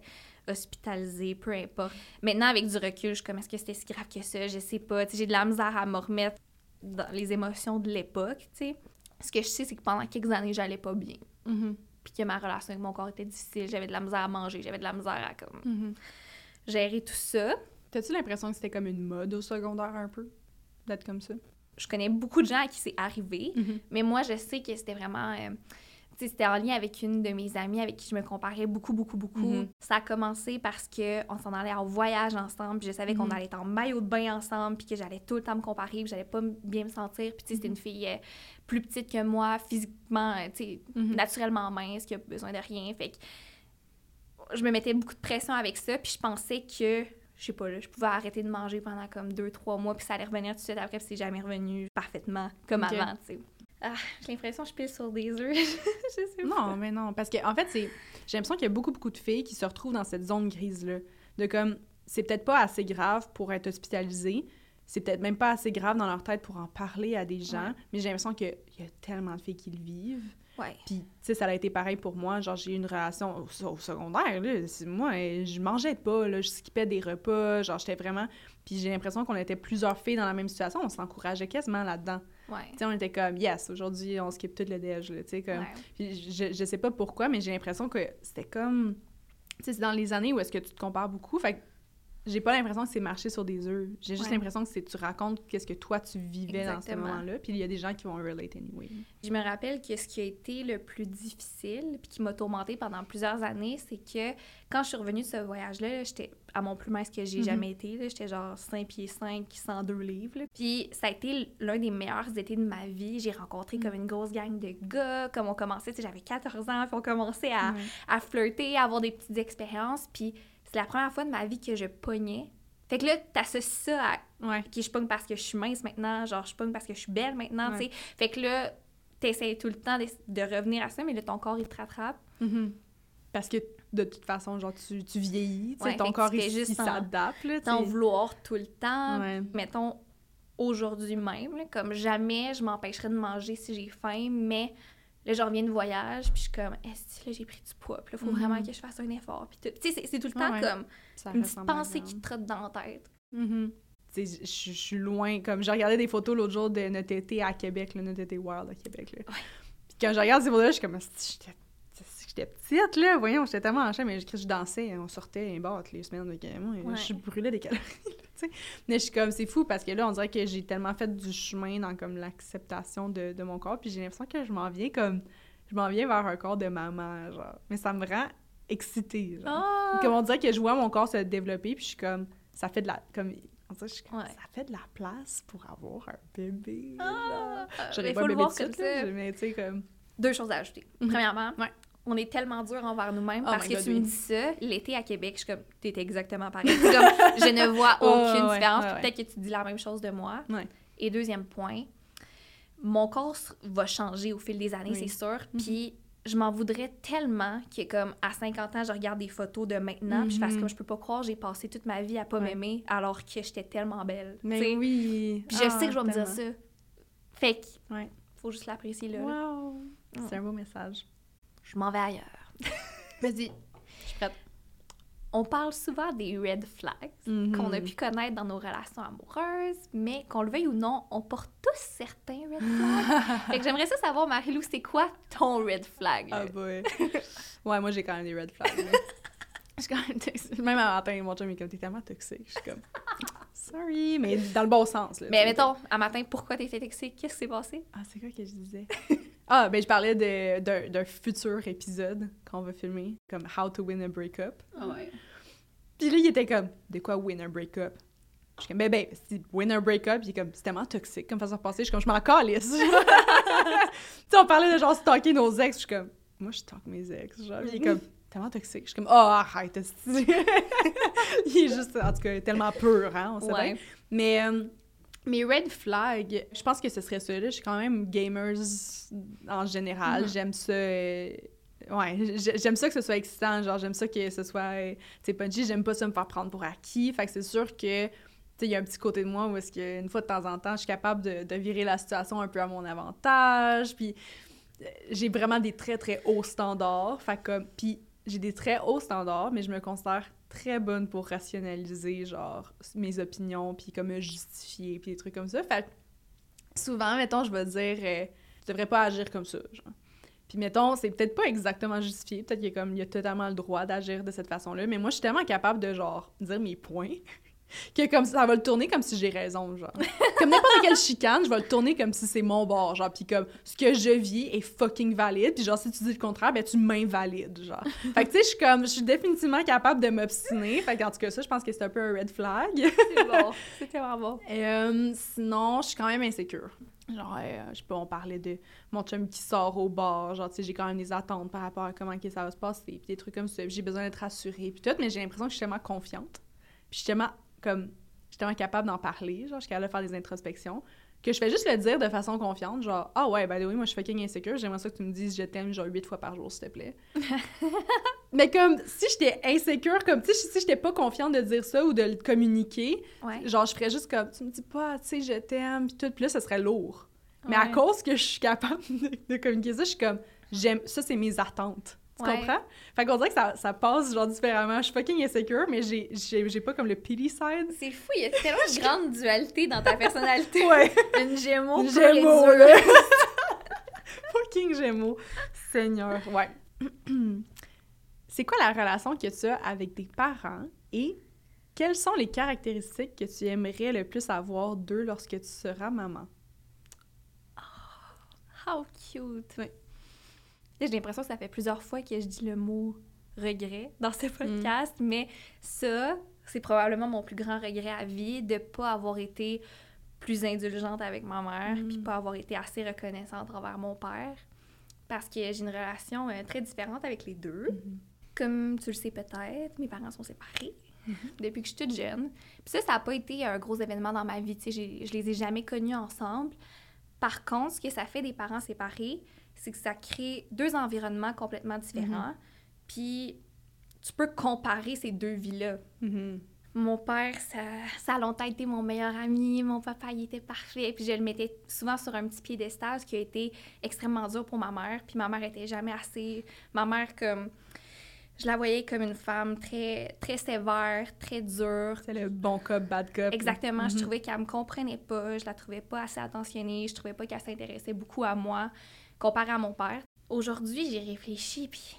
hospitalisée, peu importe. Maintenant, avec du recul, je suis comme, est-ce que c'était si grave que ça? Je sais pas. Tu sais, j'ai de la misère à me remettre dans les émotions de l'époque, tu sais. Ce que je sais, c'est que pendant quelques années, j'allais pas bien. Mhm. Puis que ma relation avec mon corps était difficile. J'avais de la misère à manger, j'avais de la misère à comme, gérer tout ça. T'as-tu l'impression que c'était comme une mode au secondaire, un peu? D'être comme ça? Je connais beaucoup de gens à qui c'est arrivé. Mhm. Mais moi, je sais que c'était vraiment. euh, tu sais, c'était en lien avec une de mes amies avec qui je me comparais beaucoup, beaucoup, beaucoup. Mhm. Ça a commencé parce que on s'en allait en voyage ensemble, puis je savais qu'on Mhm. allait être en maillot de bain ensemble, puis que j'allais tout le temps me comparer, puis j'allais pas bien me sentir. Puis tu sais, c'était une fille euh, plus petite que moi, physiquement, euh, tu sais, naturellement mince, qui a besoin de rien. Fait que je me mettais beaucoup de pression avec ça, puis je pensais que, je sais pas, là, je pouvais arrêter de manger pendant comme deux, trois mois, puis ça allait revenir tout de suite après, puis c'est jamais revenu parfaitement comme avant, tu sais. Ah, j'ai l'impression que je pile sur des œufs. (laughs) je sais pas. Non, mais non. Parce que, en fait, c'est. J'ai l'impression qu'il y a beaucoup, beaucoup de filles qui se retrouvent dans cette zone grise-là. De comme, c'est peut-être pas assez grave pour être hospitalisée. C'est peut-être même pas assez grave dans leur tête pour en parler à des gens. Ouais. Mais j'ai l'impression qu'il y a tellement de filles qui le vivent. Ouais. Puis, tu sais, ça a été pareil pour moi. Genre, j'ai eu une relation au, au secondaire, là. Moi, je mangeais pas, là. Je skippais des repas. Genre, j'étais vraiment. Puis, j'ai l'impression qu'on était plusieurs filles dans la même situation. On s'encourageait quasiment là-dedans. Ouais. Tu sais, on était comme, yes, aujourd'hui, on skip tout le déj. Tu sais, comme. Ouais. Puis je, je sais pas pourquoi, mais j'ai l'impression que c'était comme. Tu sais, c'est dans les années où est-ce que tu te compares beaucoup. Fait j'ai pas l'impression que c'est marché sur des œufs. J'ai juste Ouais. l'impression que c'est tu racontes qu'est-ce que toi tu vivais dans ce moment-là. Puis il y a des gens qui vont relate anyway. Je me rappelle que ce qui a été le plus difficile puis qui m'a tourmentée pendant plusieurs années, c'est que quand je suis revenue de ce voyage-là, là, j'étais à mon plus mince que j'ai Mhm. jamais été. J'étais genre 5 pieds 5, 102 livres. là. Puis ça a été l'un des meilleurs étés de ma vie. J'ai rencontré comme une grosse gang de gars. Comme on commençait, j'avais 14 ans, puis on commençait à, à flirter, à avoir des petites expériences. Puis c'est la première fois de ma vie que je pognais. Fait que là, t'associes ça à Ouais. OK, je pogne parce que je suis mince maintenant, genre je pogne parce que je suis belle maintenant, Ouais. tu sais. Fait que là, t'essayes tout le temps de, de revenir à ça, mais là, ton corps, il te rattrape. Mhm. Parce que de toute façon, genre, tu, tu vieillis. tu sais, Ouais, ton corps, tu il, il s'adapte. T'en vouloir tout le temps. Ouais. Mettons, aujourd'hui même, là, comme jamais je m'empêcherais de manger si j'ai faim, mais là, je reviens de voyage, puis je suis comme, est-ce que là, j'ai pris du poids, puis là, faut Mhm. vraiment que je fasse un effort. Puis. Tu sais, c'est- tout le temps Ouais. comme Ça une petite en pensée qui te trotte dans la tête. Mhm. Je suis loin. Comme j'ai regardé des photos l'autre jour de notre été à Québec, là, notre été Wild à Québec. Là. Puis quand je regarde ces photos-là, je suis comme, j'étais j'étais petite, là, voyons, j'étais tellement en mais je, je dansais, on sortait un bar toutes les semaines. Donc, moi, Ouais. je brûlais des calories, là, (laughs) tu sais. Mais je suis comme, c'est fou parce que là, on dirait que j'ai tellement fait du chemin dans comme l'acceptation de, de mon corps, puis j'ai l'impression que je m'en viens comme, je m'en viens vers un corps de maman, genre. Mais ça me rend excitée, genre. Ah! Comme on dirait que je vois mon corps se développer, puis je suis comme, ça fait de la, comme, on dirait je suis comme, Ouais. ça fait de la place pour avoir un bébé. Ah! J'aurais pas un bébé voir de suite, mais tu sais, comme, Deux choses à ajouter. Mhm. Premièrement, Ouais. On est tellement dur envers nous-mêmes Oh parce que God, tu me dis ça, l'été à Québec, je suis comme, t'es exactement pareil. (laughs) Comme, je ne vois aucune ouais, différence. ouais, Peut-être que tu dis la même chose de moi. Et deuxième point, mon corps va changer au fil des années, Oui. c'est sûr. Puis je m'en voudrais tellement que, comme, à 50 ans, je regarde des photos de maintenant, puis je fasse Mhm. comme je peux pas croire, j'ai passé toute ma vie à pas m'aimer alors que j'étais tellement belle. Mais oui. Puis je Ah, sais que je vais me dire ça. Fait que, Ouais. faut juste l'apprécier là. là. Wow. C'est un beau message. Je m'en vais ailleurs. (laughs) Vas-y. On parle souvent des red flags Mhm. qu'on a pu connaître dans nos relations amoureuses, mais qu'on le veuille ou non, on porte tous certains red flags. (laughs) fait que j'aimerais ça savoir, Marie-Lou, c'est quoi ton red flag? Ah boy. (laughs) ouais, moi j'ai quand même des red flags. là. Je suis quand même toxique. Même un matin, mon chum est comme t'es tellement toxique. Je suis comme sorry, mais dans le bon sens. Là, mais mettons, un matin, pourquoi t'étais toxique? Qu'est-ce qui s'est passé? Ah, c'est quoi que je disais? Ah, ben je parlais de- d'un futur épisode qu'on va filmer, comme How to Win a Breakup. Ouais. Puis là, il était comme, de quoi win a breakup? Je suis comme, ben, ben, c'est win a breakup, il est comme, c'est tellement toxique comme façon de penser. Je suis comme, je m'en calisse. (laughs) tu sais, on parlait de genre stalker nos ex. Je suis comme, moi, je stalk mes ex. Genre, il est comme, tellement toxique. Je suis comme, oh, arrête. (laughs) Il est juste, en tout cas, tellement pur, hein, on sait Ouais. bien. Mais euh, mes red flags, je pense que ce serait ça. Là. Je suis quand même gamers en général. Mhm. J'aime ça. euh, Ouais, j'ai- j'aime ça que ce soit excitant. Genre, j'aime ça que ce soit. euh, Tu sais, punchy. J'aime pas ça me faire prendre pour acquis. Fait que c'est sûr que. Tu sais, il y a un petit côté de moi où est-ce qu'une fois de temps en temps, je suis capable de, de virer la situation un peu à mon avantage. Puis euh, j'ai vraiment des très, très hauts standards. Fait que, comme- puis j'ai des très hauts standards, mais je me considère très bonne pour rationaliser, genre, mes opinions, puis comme me justifier, puis des trucs comme ça. Fait souvent, mettons, je vais dire, euh, tu devrais pas agir comme ça, genre. Puis mettons, c'est peut-être pas exactement justifié, peut-être qu'il y a comme, il y a totalement le droit d'agir de cette façon-là, mais moi, je suis tellement capable de, genre, dire mes points, que comme ça va le tourner comme si j'ai raison, genre. Comme n'importe quelle chicane, je vais le tourner comme si c'est mon bord, genre, puis comme ce que je vis est fucking valide, puis genre si tu dis le contraire, ben tu m'invalides, genre. Fait que tu sais, je suis comme je suis définitivement capable de m'obstiner, fait qu'en tout cas ça, je pense que c'est un peu un red flag. C'est bon. (laughs) C'était vraiment bon. Et, euh, sinon, je suis quand même insécure. Genre, euh, je sais pas, on parlait de mon chum qui sort au bar, genre, tu sais, j'ai quand même des attentes par rapport à comment que ça va se passer, puis des trucs comme ça, j'ai besoin d'être rassurée, puis tout, mais j'ai l'impression que je suis tellement confiante, puis je suis tellement, comme, je suis tellement capable d'en parler, genre, je suis capable de faire des introspections, que je fais juste le dire de façon confiante, genre, ah ouais, ben oui, moi je suis fucking insécure, j'aimerais ça que tu me dises je t'aime, genre, huit fois par jour, s'il te plaît. (laughs) mais comme, si j'étais insécure, comme, tu sais, si j'étais pas confiante de dire ça ou de le communiquer, Ouais. Genre, je ferais juste comme, tu me dis pas, tu sais, je t'aime, puis tout, puis là, ça serait lourd. Mais à cause que je suis capable de, de communiquer ça, je suis comme, j'aime, ça, c'est mes attentes. Tu Ouais. comprends? Fait qu'on dirait que ça, ça passe, genre, différemment. Je suis fucking insécure, mais j'ai, j'ai, j'ai pas comme le pity side. C'est fou, il y a tellement de (laughs) grande dualité dans ta personnalité. Ouais, Une gémeaux, Une Gémeaux, là. (laughs) (laughs) fucking gémeaux. Seigneur, ouais. (clears throat) c'est quoi la relation que tu as avec tes parents et quelles sont les caractéristiques que tu aimerais le plus avoir d'eux lorsque tu seras maman? How cute! J'ai l'impression que ça fait plusieurs fois que je dis le mot regret dans ce podcast, mais ça, c'est probablement mon plus grand regret à vie de pas avoir été plus indulgente avec ma mère, Mm. puis pas avoir été assez reconnaissante envers mon père, parce que j'ai une relation euh, très différente avec les deux. Comme tu le sais peut-être, mes parents sont séparés depuis que je suis toute jeune. Puis ça, ça n'a pas été un gros événement dans ma vie. Tu sais, je les ai jamais connus ensemble. Par contre, ce que ça fait des parents séparés, c'est que ça crée deux environnements complètement différents. Puis tu peux comparer ces deux vies-là. Mhm. Mon père, ça, ça a longtemps été mon meilleur ami. Mon papa, il était parfait. Puis je le mettais souvent sur un petit piédestal, ce qui a été extrêmement dur pour ma mère. Puis ma mère était jamais assez... Ma mère, comme... Je la voyais comme une femme très, très sévère, très dure. C'est le bon cop, bad cop. Exactement. Je Mhm. trouvais qu'elle me comprenait pas. Je la trouvais pas assez attentionnée. Je trouvais pas qu'elle s'intéressait beaucoup à moi, comparé à mon père. Aujourd'hui, j'ai réfléchi, puis...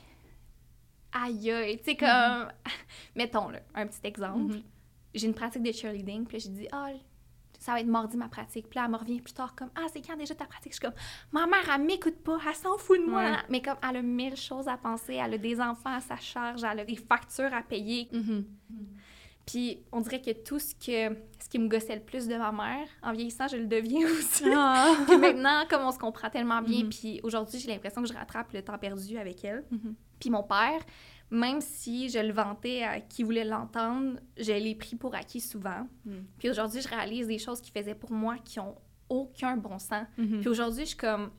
Aïe, aïe. Tu sais, comme... (laughs) Mettons, là, un petit exemple. Mhm. J'ai une pratique de cheerleading, puis j'ai dit, ah, ça va être mardi ma pratique. Puis là, elle me revient plus tard, comme, ah, c'est quand déjà ta pratique? Je suis comme, ma mère, elle m'écoute pas, elle s'en fout de moi. Ouais. Mais comme, elle a mille choses à penser, elle a des enfants à sa charge, elle a des factures à payer. Mhm. Puis on dirait que tout ce que ce qui me gossait le plus de ma mère, en vieillissant, je le deviens (laughs) aussi. Ah. puis maintenant, comme on se comprend tellement bien, Mhm. puis aujourd'hui, j'ai l'impression que je rattrape le temps perdu avec elle. Mhm. Puis mon père, même si je le vantais à qui voulait l'entendre, je l'ai pris pour acquis souvent. Mhm. Puis aujourd'hui, je réalise des choses qu'il faisait pour moi qui ont aucun bon sens. Puis aujourd'hui, je suis comme,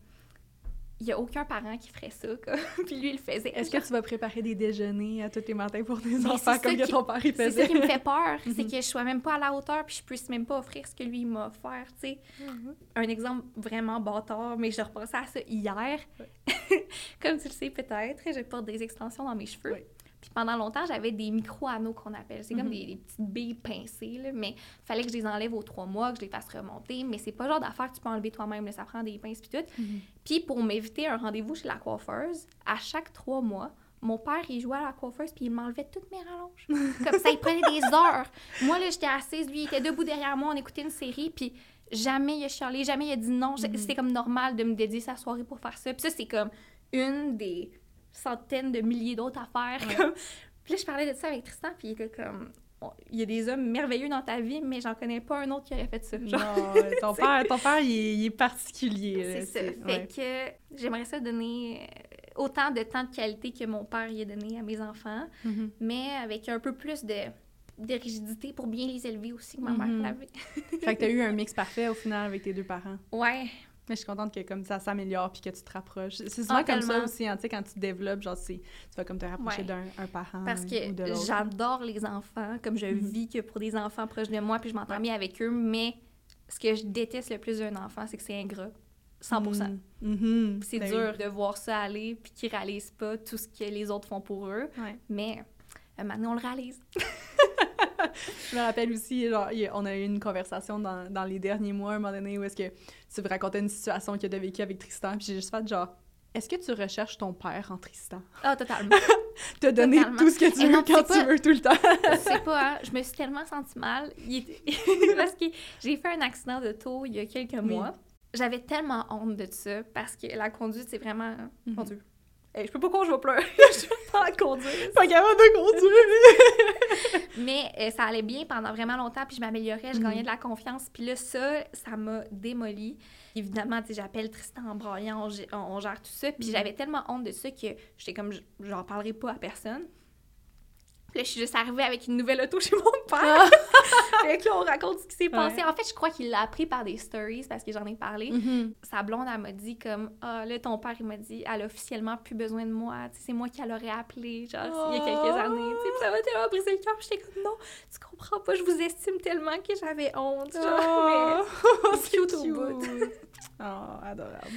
il y a aucun parent qui ferait ça, comme. (laughs) Puis lui, il le faisait. Est-ce que tu vas préparer des déjeuners à tous les matins pour tes enfants c'est comme que ton père il C'est faisait? ça qui me fait peur, c'est Mhm. que je sois même pas à la hauteur, puis je puisse même pas offrir ce que lui il m'a offert, tu sais. Mhm. Un exemple vraiment bâtard, mais je repensais à ça hier. (laughs) Comme tu le sais peut-être, je porte des extensions dans mes cheveux. Ouais. Puis pendant longtemps, j'avais des micro-anneaux qu'on appelle. C'est comme Mhm. des, des petites billes pincées, là, mais fallait que je les enlève aux trois mois, que je les fasse remonter. Mais c'est pas le genre d'affaire que tu peux enlever toi-même, ça prend des pinces puis tout. Mhm. Puis pour m'éviter un rendez-vous chez la coiffeuse, à chaque trois mois, mon père, il jouait à la coiffeuse puis il m'enlevait toutes mes rallonges. (laughs) Comme ça, il prenait des heures. Moi, là, j'étais assise, lui, il était debout derrière moi, on écoutait une série, puis jamais il a chialé, jamais il a dit non. Mhm. C'était comme normal de me dédier sa soirée pour faire ça. Puis ça, c'est comme une des centaines de milliers d'autres affaires. comme- Puis là, je parlais de ça avec Tristan, puis il était comme... Il y a des hommes merveilleux dans ta vie, mais j'en connais pas un autre qui aurait fait ça. Genre, Non, (laughs) ton père, ton père il, est, il est particulier. c'est ça. Fait ouais. que j'aimerais ça donner euh, autant de temps de qualité que mon père y a donné à mes enfants, Mhm. mais avec un peu plus de, de rigidité pour bien les élever aussi que ma mère Mhm. l'avait. Fait que t'as eu un (laughs) mix parfait au final avec tes deux parents. Ouais, Mais je suis contente que comme ça s'améliore puis que tu te rapproches. C'est souvent Ah, comme ça aussi, hein, tu sais, quand tu développes, genre, c'est- tu vas comme te rapprocher Ouais. d'un un parent parce ou que j'adore les enfants, comme je Mhm. vis que pour des enfants proches de moi, puis je m'entends bien avec eux, mais ce que je déteste le plus d'un enfant, c'est que c'est ingrat. 100%. Mhm. Mhm. C'est Ben dur de voir ça aller, puis qu'ils réalisent pas tout ce que les autres font pour eux, Ouais. mais euh, maintenant on le réalise. (laughs) Je me rappelle aussi, genre, on a eu une conversation dans, dans les derniers mois, à un moment donné, où est-ce que tu me racontais une situation que tu as vécue avec Tristan, puis j'ai juste fait genre, est-ce que tu recherches ton père en Tristan? Ah, totalement. (laughs) Te donner Totalement. tout ce que tu Et veux non, quand tu veux tout le temps. Je sais pas, hein, je me suis tellement sentie mal. (laughs) Parce que j'ai fait un accident de taux il y a quelques Oui. mois. J'avais tellement honte de ça parce que la conduite, c'est vraiment. Mon Mhm. Dieu. Hey, je peux pas qu'on je vais pleurer. (laughs) je peux (laughs) pas conduire. Pas capable de conduire! (laughs) Mais euh, ça allait bien pendant vraiment longtemps, puis je m'améliorais, je Mhm. gagnais de la confiance. Puis là, ça, ça m'a démoli. Évidemment, j'appelle Tristan en braillant, on, on gère tout ça. Puis Mhm. j'avais tellement honte de ça que j'étais comme, j'en parlerai pas à personne. Puis là, je suis juste arrivée avec une nouvelle auto chez mon père. (laughs) fait que là, on raconte ce qui s'est passé. Ouais. En fait, je crois qu'il l'a appris par des stories parce que j'en ai parlé. Mhm. Sa blonde, elle m'a dit comme, ah, là, ton père, il m'a dit, elle a officiellement plus besoin de moi. C'est moi qui l'aurais appelé, genre, il y a quelques Oh. années. Puis ça m'a tellement brisé le cœur. J'étais comme, non, tu comprends pas, je vous estime tellement que j'avais honte. Genre, Oh, (laughs) mais (laughs) cute au bout. Oh, adorable.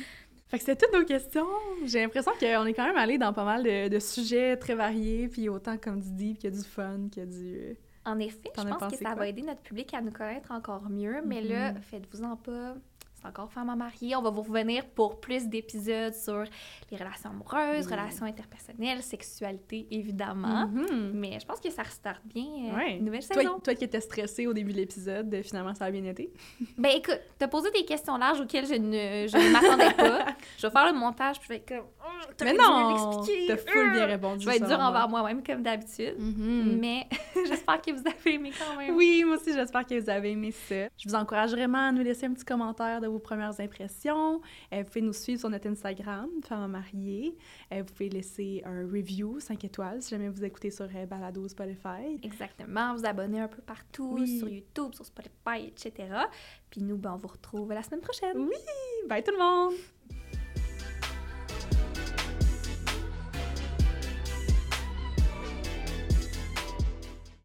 Fait que c'était toutes nos questions. J'ai l'impression qu'on est quand même allé dans pas mal de, de sujets très variés, puis autant comme du deep qu'il y a du fun, qu'il y a du... En effet, je pense que ça va aider notre public à nous connaître encore mieux. Mais là, Mhm. faites-vous-en pas. C'est encore femme à marier. On va vous revenir pour plus d'épisodes sur les relations amoureuses, relations interpersonnelles, sexualité, évidemment. Mhm. Mais je pense que ça restarte bien. euh, Ouais. Nouvelle saison. toi qui étais stressée au début de l'épisode, euh, finalement, ça a bien été. (laughs) Ben écoute, t'as posé des questions larges auxquelles je ne, je ne m'attendais pas. (laughs) Je vais faire le montage puis je vais être comme. Oh, Mais non! T'as full bien Euh, répondu. Je vais être dure envers moi. moi-même comme d'habitude. Mhm. Mais (laughs) j'espère que vous avez aimé quand même. Oui, moi aussi, j'espère que vous avez aimé ça. Je vous encourage vraiment à nous laisser un petit commentaire de vos premières impressions. Euh, vous pouvez nous suivre sur notre Instagram, Femme mariée. Euh, vous pouvez laisser un review 5 étoiles si jamais vous écoutez sur euh, Balado Spotify. Exactement, vous abonner un peu partout, Oui. sur YouTube, sur Spotify, etc. Puis nous, ben, on vous retrouve la semaine prochaine. Bye tout le monde!